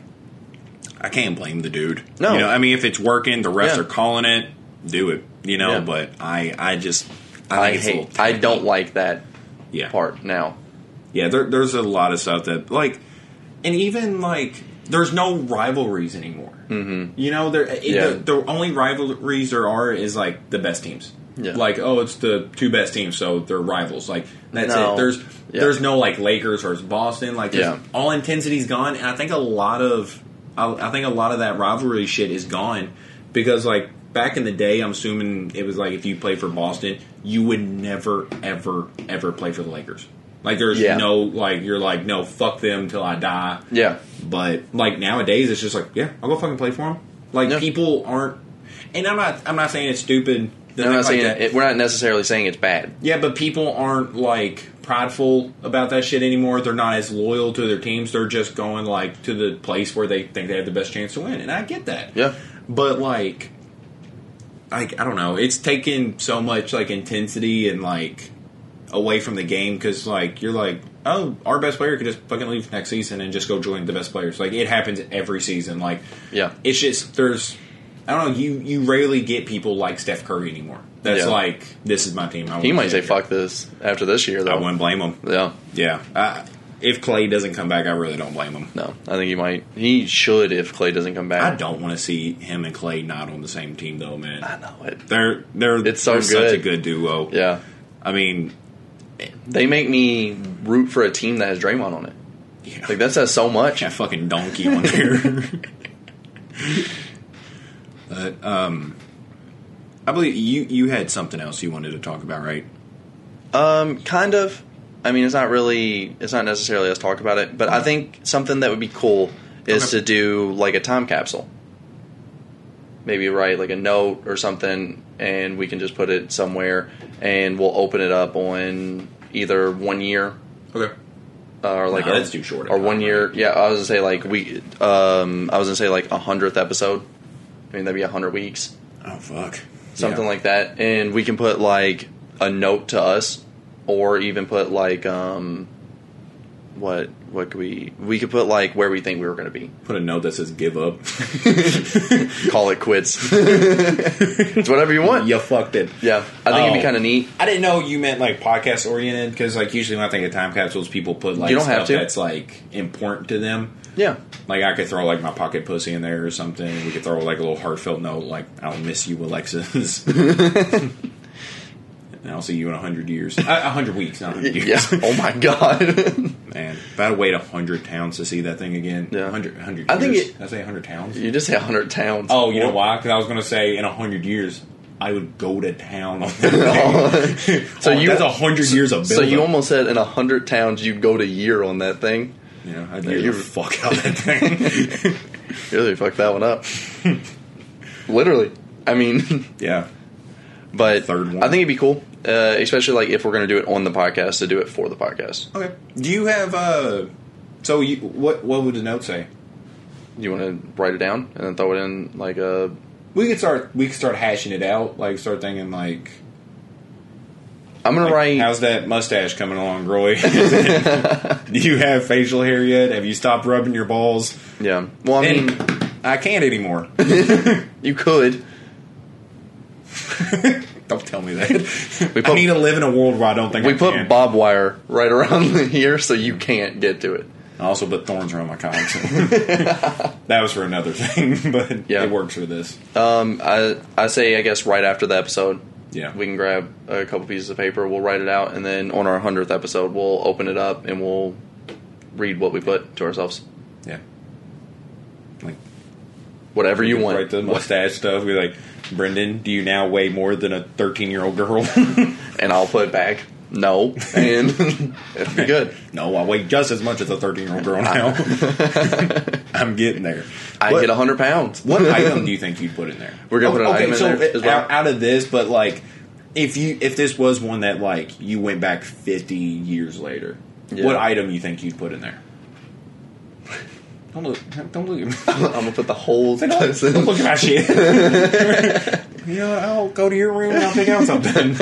B: I can't blame the dude.
A: No.
B: you know, I mean, if it's working, the refs
A: Yeah.
B: are calling it, do it. You know,
A: Yeah.
B: but I I just I,
A: I,
B: think it's a little
A: hate. I don't like that
B: yeah
A: part now.
B: Yeah, there, there's a lot of stuff that like, and even like, there's no rivalries anymore. Mm-hmm. You know, there
A: Yeah.
B: the, the only rivalries there are is like the best teams.
A: Yeah.
B: Like, oh, it's the two best teams, so they're rivals. Like that's
A: No.
B: it. There's
A: Yeah.
B: there's no like Lakers versus Boston. Like, all intensity's gone, and I think a lot of I, I think a lot of that rivalry shit is gone because like back in the day, I'm assuming it was like if you played for Boston, you would never ever ever play for the Lakers. Like there's
A: Yeah.
B: no like you're like no fuck them till I die.
A: Yeah,
B: But like nowadays, it's just like yeah, I'll go fucking play for them. Like people aren't, and I'm not I'm not saying it's stupid.
A: I'm not saying
B: like
A: it, we're not necessarily saying it's bad.
B: Yeah, but people aren't like prideful about that shit anymore. They're not as loyal to their teams. They're just going like to the place where they think they have the best chance to win, and I get that.
A: Yeah,
B: But like, like I don't know, it's taken so much like intensity and like away from the game because like you're like, oh, our best player could just fucking leave next season and just go join the best players. Like it happens every season. Like
A: yeah,
B: it's just there's I don't know you you rarely get people like Steph Curry anymore. That's
A: Yeah.
B: like this is my team. I
A: he might say fuck this after this year though.
B: I wouldn't blame him.
A: Yeah,
B: Yeah, I, if Klay doesn't come back, I really don't blame him.
A: no, I think he might. He should if Klay doesn't come back.
B: I don't want to see him and Klay not on the same team though, man.
A: I know it.
B: They're they're
A: It's so
B: they're such a
A: good.
B: good duo.
A: Yeah,
B: I mean,
A: they make me root for a team that has Draymond on it.
B: yeah,
A: Like that says so much.
B: that fucking donkey on there. but um, I believe you you had something else you wanted to talk about, right?
A: Um, kind of. I mean, it's not really. It's not necessarily us talk about it, but I think something that would be cool is
B: Okay.
A: to do like a time capsule. Maybe write like a note or something, and we can just put it somewhere, and we'll open it up on either one year
B: Okay.
A: uh, or like
B: No,
A: a-
B: that's too short a
A: or
B: time,
A: one year.
B: right?
A: Yeah, I was gonna say like we. Um, I was gonna say like a hundredth episode. I mean, that'd be a hundred weeks,
B: Oh fuck.
A: something
B: Yeah.
A: like that, and we can put like a note to us, or even put like um, what what could we we could put like where we think we were gonna be.
B: Put a note that says "give up."
A: Call it quits. it's whatever you want.
B: you fucked it.
A: Yeah, I think it'd
B: Oh.
A: be kind of neat.
B: I didn't know you meant like podcast oriented because like usually when I think of time capsules, people put like
A: You don't
B: stuff
A: have to.
B: that's like important to them.
A: Yeah,
B: Like I could throw like my pocket pussy in there or something. We could throw like a little heartfelt note like "I'll miss you, Alexis." and I'll see you in a hundred years, a a hundred weeks, not a hundred
A: yeah.
B: years.
A: Oh my god.
B: Man, if I had to wait a hundred towns to see that thing again,
A: Yeah.
B: a hundred, a hundred.
A: I think
B: years.
A: it-
B: I say a hundred towns.
A: you just say hundred towns.
B: Oh, you know why? Because I was going to say in a hundred years, I would go to town on that thing.
A: So
B: Oh,
A: you-
B: that's a hundred years of
A: building.
B: So
A: you almost said in a hundred towns you'd go to year on that thing.
B: Yeah, I'd
A: Yeah,
B: the
A: you-
B: fuck out that thing.
A: You really fucked that one up. Literally. I mean,
B: yeah.
A: but
B: Third one.
A: I think it'd be cool, uh, especially like if we're going to do it on the podcast, to do it for the podcast.
B: Okay. Do you have uh? So you what? What would the note say?
A: You want to write it down and then throw it in like a.
B: We could start. We could start hashing it out. Like start thinking like.
A: I'm going
B: like,
A: to write.
B: How's that mustache coming along, Roy? Do you have facial hair yet? Have you stopped rubbing your balls?
A: Yeah. Well, I mean,
B: And I can't anymore.
A: you could.
B: Don't tell me that.
A: We
B: I
A: put-
B: need to live in a world where I don't think
A: We
B: I
A: put
B: can.
A: bob wire right around here so you can't get to it.
B: I also put thorns around my cock. that was for another thing, but
A: Yeah.
B: it works for this.
A: Um, I I say I guess right after the episode,
B: Yeah.
A: we can grab a couple pieces of paper, we'll write it out, and then on our hundredth episode, we'll open it up and we'll read what we put to ourselves.
B: yeah. Like
A: Whatever you want.
B: Right, the mustache stuff. Be like, Brendan, do you now weigh more than a 13 year old girl?
A: and I'll put it back no, and it'll be good.
B: no, I weigh just as much as a 13 year old girl now. I'm getting there.
A: I
B: What-
A: hit hundred pounds.
B: What item do you think you'd put in there?
A: We're gonna put an
B: okay,
A: item in there as well?
B: out, out of this, but like, if you if this was one that like you went back 50 years later,
A: Yeah.
B: what item you think you'd put in there? Don't look. Don't look. At me.
A: I'm gonna put the whole.
B: don't, don't look at my shit. you know, I'll go to your room and I'll pick out something.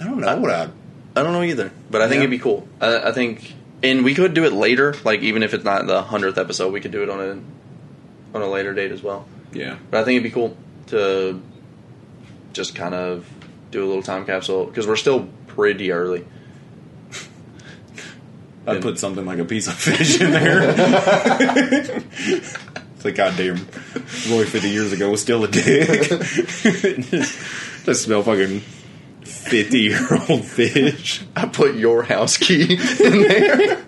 B: I don't know I, what I.
A: I don't know either, but I think
B: Yeah.
A: it'd be cool. I, I think, and we could do it later. Like even if it's not the hundredth episode, we could do it on a on a later date as well.
B: Yeah.
A: But I think it'd be cool to just kind of do a little time capsule because we're still pretty early.
B: I'd put something like a piece of fish in there. it's like, goddamn, Roy 50 years ago was still a dick. Just smell fucking 50 year old fish.
A: I put your house key in there.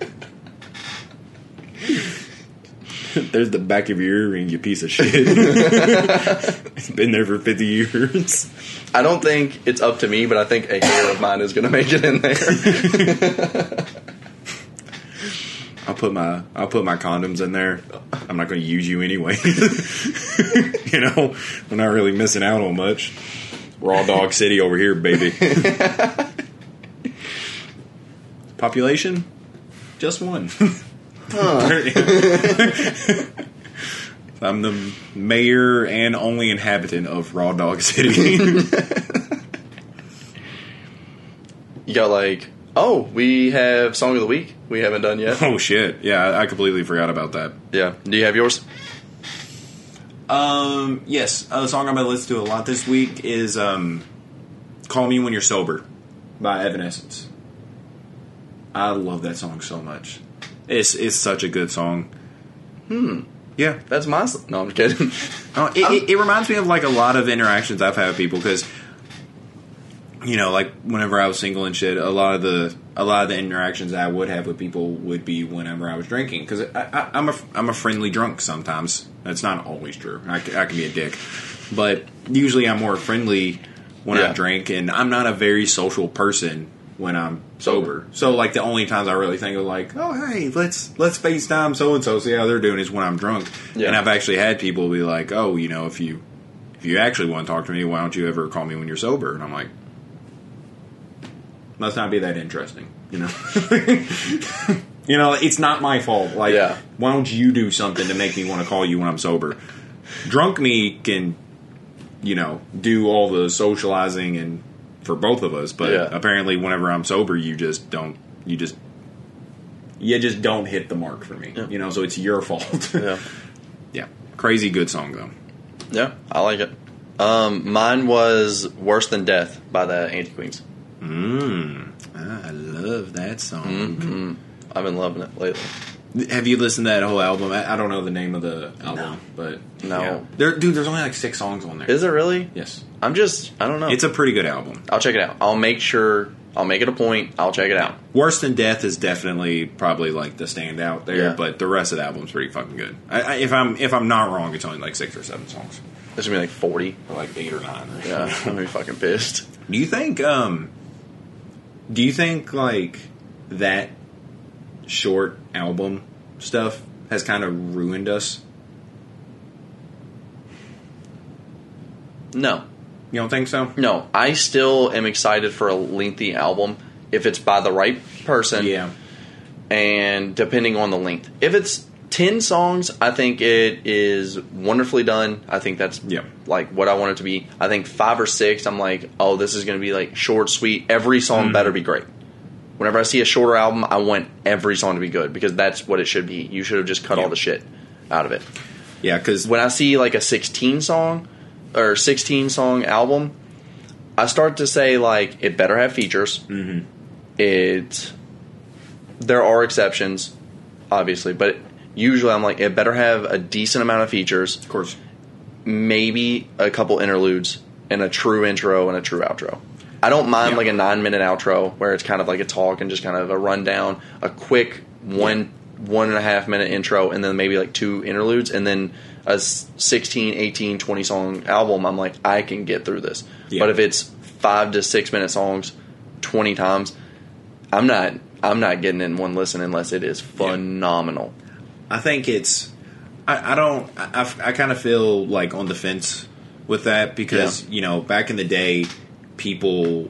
B: There's the back of your earring, you piece of shit. it's been there for 50 years.
A: I don't think it's up to me, but I think a hair of mine is going to make it in there.
B: I'll put my I'll put my condoms in there. I'm not going to use you anyway. you know, we're not really missing out on much. Raw dog city over here, baby. Population, just one. I'm the mayor and only inhabitant of Raw Dog City.
A: You got like, oh, we have song of the week. We haven't done yet.
B: oh shit! Yeah, I I completely forgot about that.
A: Yeah. Do you have yours?
B: Um, yes, a song I'm gonna listen to a lot this week is um, "Call Me When You're Sober" by Evanescence. I love that song so much. It's it's such a good song. Hmm. Yeah.
A: That's my. s- No, I'm kidding.
B: Oh, it, it, it reminds me of like a lot of interactions I've had with people because, you know, like whenever I was single and shit, a lot of the a lot of the interactions I would have with people would be whenever I was drinking because I, I, I'm a I'm a friendly drunk sometimes. That's not always true. I can be a dick, but usually I'm more friendly when
A: Yeah.
B: I drink, and I'm not a very social person when I'm sober. So like the only times I really think of like, oh hey, let's let's FaceTime so and so, see how they're doing is when I'm drunk.
A: Yeah.
B: And I've actually had people be like, oh, you know, if you if you actually want to talk to me, why don't you ever call me when you're sober? And I'm like, must not be that interesting, you know. you know, it's not my fault. Like,
A: Yeah.
B: why don't you do something to make me want to call you when I'm sober? Drunk me can, you know, do all the socializing and for both of us, but
A: Yeah.
B: apparently, whenever I'm sober, you just don't. You just you just don't hit the mark for me.
A: Yeah.
B: You know, so it's your fault.
A: yeah.
B: yeah, crazy good song though.
A: Yeah, I like it. Um, mine was "Worse Than Death" by the Anti Queens.
B: Mmm, I love that song.
A: Mm-hmm. I've been loving it lately.
B: Have you listened to that whole album? I, I don't know the name of the album,
A: No.
B: but
A: No.
B: yeah. there, dude. There's only like six songs on there.
A: Is it really?
B: yes,
A: I'm just. I don't know.
B: it's a pretty good album.
A: I'll check it out. I'll make sure. I'll make it a point. I'll check it out.
B: Worse than Death is definitely probably like the standout there,
A: Yeah.
B: but the rest of the album's pretty fucking good. I, I, if I'm if I'm not wrong, it's only like six or seven songs,
A: This is gonna be like 40.
B: or like eight or nine. Or
A: Yeah, I'm gonna be fucking pissed.
B: Do you think? Um, do you think like that short album stuff has kind of ruined us?
A: No,
B: You don't think so?
A: no. I still am excited for a lengthy album if it's by the right person.
B: Yeah.
A: and depending on the length. If it's 10 songs, I think it is wonderfully done. I think that's
B: Yeah.
A: like what I want it to be. I think 5 or 6, I'm like, "Oh, this is going to be like short, sweet. Every song
B: Mm-hmm.
A: better be great." Whenever I see a shorter album, I want every song to be good because that's what it should be. You should have just cut
B: Yeah.
A: all the shit out of it.
B: Yeah, because
A: When I see like a 16 song or 16 song album, I start to say like it better have features. Mm-hmm. It there are exceptions, obviously, but usually I'm like it better have a decent amount of features,
B: of course,
A: maybe a couple interludes and a true intro and a true outro. I don't mind
B: Yeah.
A: like a nine minute outro where it's kind of like a talk and just kind of a rundown, a quick one one and a half minute intro, and then maybe like two interludes, and then a 16, 18, 20 song album. I'm like, I can get through this.
B: Yeah.
A: But if it's five to six minute songs, twenty times, I'm not. I'm not getting in one listen unless it is phenomenal.
B: I think it's. I, I don't. I, I kind of feel like on the fence with that because
A: Yeah.
B: you know back in the day, people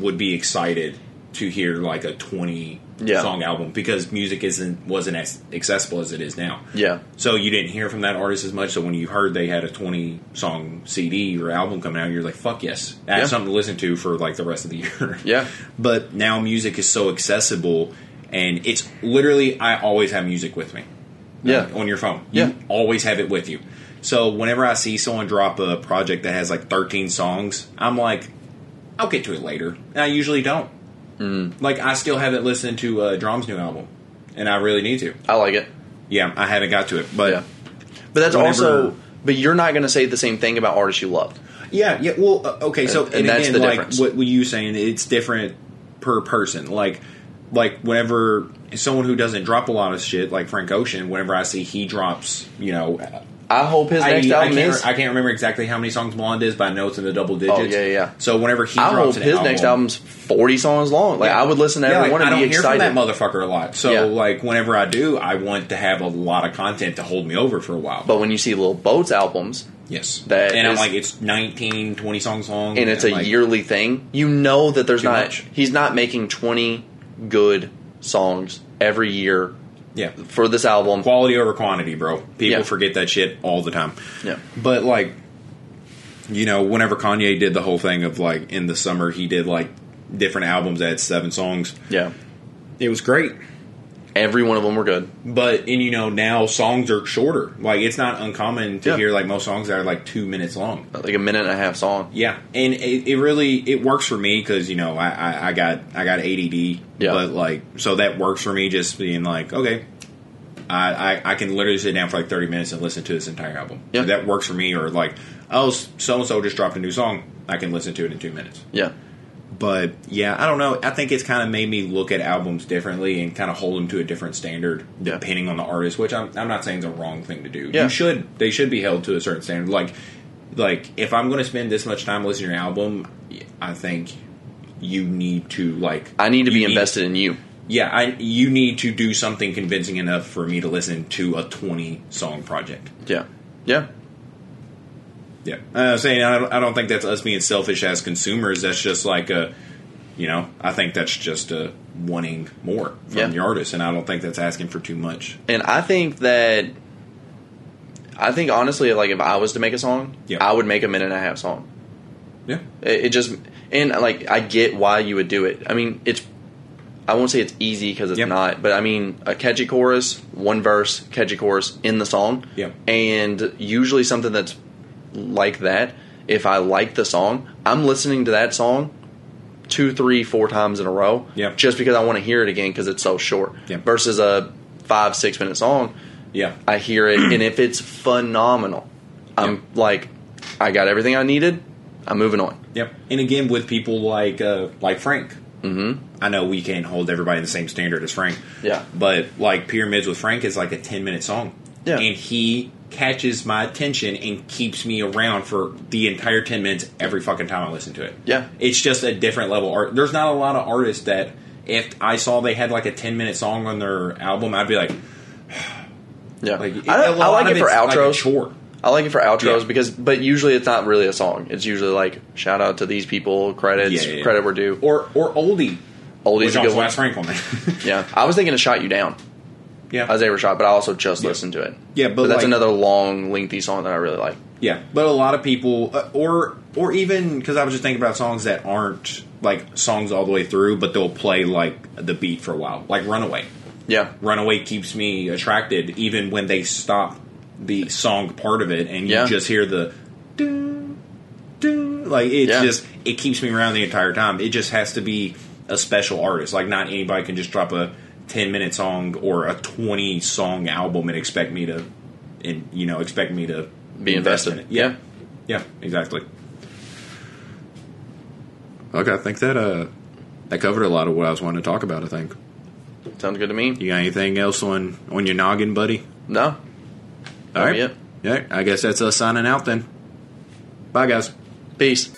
B: would be excited to hear like a twenty
A: Yeah.
B: song album because music isn't wasn't as accessible as it is now.
A: Yeah.
B: So you didn't hear from that artist as much. So when you heard they had a twenty song CD or album coming out, you're like, "Fuck yes!" I have
A: Yeah.
B: something to listen to for like the rest of the year.
A: Yeah.
B: But now music is so accessible, and it's literally I always have music with me.
A: Yeah.
B: on your phone. You
A: Yeah.
B: always have it with you. So whenever I see someone drop a project that has like 13 songs, I'm like, I'll get to it later. And I usually don't.
A: Mm.
B: Like I still haven't listened to uh, Drum's new album, and I really need to.
A: I like it.
B: Yeah, I haven't got to it, but
A: Yeah. But that's
B: Whenever-
A: also. But you're not going to say the same thing about artists you love.
B: Yeah, yeah. Well, uh, okay. So,
A: And-
B: and,
A: and that's
B: again,
A: the
B: like
A: difference.
B: what were you saying? It's different per person. Like, like whenever someone who doesn't drop a lot of shit, like Frank Ocean, whenever I see he drops, you know,
A: I hope his
B: I,
A: next
B: I
A: album
B: can't,
A: is.
B: I can't remember exactly how many songs Blonde is, but I know it's in the double oh, digits.
A: Oh, yeah, yeah.
B: So whenever he
A: I hope
B: drops
A: his
B: an
A: next
B: album,
A: album's 40 songs long. Like
B: Yeah.
A: I would listen to
B: Yeah,
A: every
B: like,
A: one and
B: I don't
A: be
B: hear
A: excited.
B: from that motherfucker a lot. So
A: Yeah.
B: like whenever I do, I want to have a lot of content to hold me over for a while.
A: but when you see Little Boats albums
B: yes,
A: that
B: and I'm like it's 19, 20 songs long,
A: and it's a
B: like,
A: yearly thing, you know that there's not
B: much.
A: he's not making 20 good songs every year
B: Yeah,
A: for this album.
B: quality over quantity, bro. People
A: Yeah.
B: forget that shit all the time.
A: Yeah.
B: But like, you know, whenever Kanye did the whole thing of like in the summer, he did like different albums that had seven songs.
A: Yeah.
B: It was great.
A: Every one of them were good.
B: But and you know now songs are shorter. Like it's not uncommon to
A: Yeah.
B: hear like most songs that are like two minutes long.
A: Like a minute and a half song.
B: Yeah, and it, it really it works for me because you know I, I I got I got ADD.
A: Yeah.
B: But like so that works for me just being like okay. I, I, I can literally sit down for like 30 minutes and listen to this entire album.
A: Yeah.
B: That works for me. Or like, oh, so and so just dropped a new song. I can listen to it in two minutes.
A: Yeah.
B: But yeah, I don't know. I think it's kind of made me look at albums differently and kind of hold them to a different standard
A: Yeah.
B: depending on the artist. Which I'm, I'm not saying is a wrong thing to do.
A: Yeah.
B: You should they should be held to a certain standard. Like like if I'm going to spend this much time listening to your album, I think you need to like
A: I need to be invested in you.
B: yeah, I you need to do something convincing enough for me to listen to a 20 song project.
A: Yeah. Yeah.
B: Yeah, uh, saying I don't, I don't think that's us being selfish as consumers. That's just like a, you know, I think that's just a wanting more from
A: Yeah.
B: the artist, and I don't think that's asking for too much.
A: And I think that I think honestly, like if I was to make a song,
B: Yeah.
A: I would make a minute and a half song.
B: Yeah,
A: It, it just and like I get why you would do it. I mean, it's I won't say it's easy because it's
B: Yep.
A: not, but I mean a catchy chorus, one verse, catchy chorus in the song,
B: Yep.
A: and usually something that's like that. If I like the song, I'm listening to that song two, three, four times in a row,
B: Yep.
A: just because I want to hear it again because it's so short.
B: Yep.
A: Versus a five, six minute song,
B: yeah,
A: I hear it, and if it's phenomenal, I'm
B: Yep.
A: like, I got everything I needed. I'm moving on.
B: yep. And again, with people like uh, like Frank,
A: Mm-hmm.
B: I know we can't hold everybody the same standard as Frank.
A: Yeah.
B: But like Pyramids with Frank is like a 10 minute song.
A: Yeah.
B: And he catches my attention and keeps me around for the entire 10 minutes every fucking time I listen to it.
A: Yeah.
B: It's just a different level art. There's not a lot of artists that if I saw they had like a 10 minute song on their album, I'd be like,
A: Yeah,
B: like
A: I,
B: a
A: I
B: lot
A: like it for
B: like
A: outros.
B: chore.
A: I like it for outros
B: Yeah.
A: because, but usually it's not really a song. It's usually like shout out to these people, credits,
B: Yeah, yeah,
A: credit were due.
B: Or, or oldie.
A: Oldie's a good one.
B: Frank on.
A: Yeah, I was thinking of "Shot You Down"
B: yeah.
A: were shot, but I also just
B: Yeah.
A: listened to it.
B: Yeah, but
A: but that's
B: like-
A: another long, lengthy song that I really like.
B: Yeah, but a lot of people, uh, or or even because I was just thinking about songs that aren't like songs all the way through, but they'll play like the beat for a while, like "Runaway."
A: Yeah,
B: "Runaway" keeps me attracted even when they stop the song part of it, and you
A: Yeah.
B: just hear the doo, doo, like it's
A: Yeah.
B: just it keeps me around the entire time. It just has to be a special artist, like not anybody can just drop a ten minute song or a twenty song album and expect me to, and you know, expect me to
A: Be
B: invest
A: invested.
B: in it. Yeah, yeah, exactly. Okay, I think that uh that covered a lot of what I was wanting to talk about. I think.
A: sounds good to me.
B: You got anything else on on your noggin, buddy?
A: No,
B: All right.
A: That'll
B: right.
A: be it.
B: Yeah, I guess that's us signing out then. Bye, guys.
A: peace.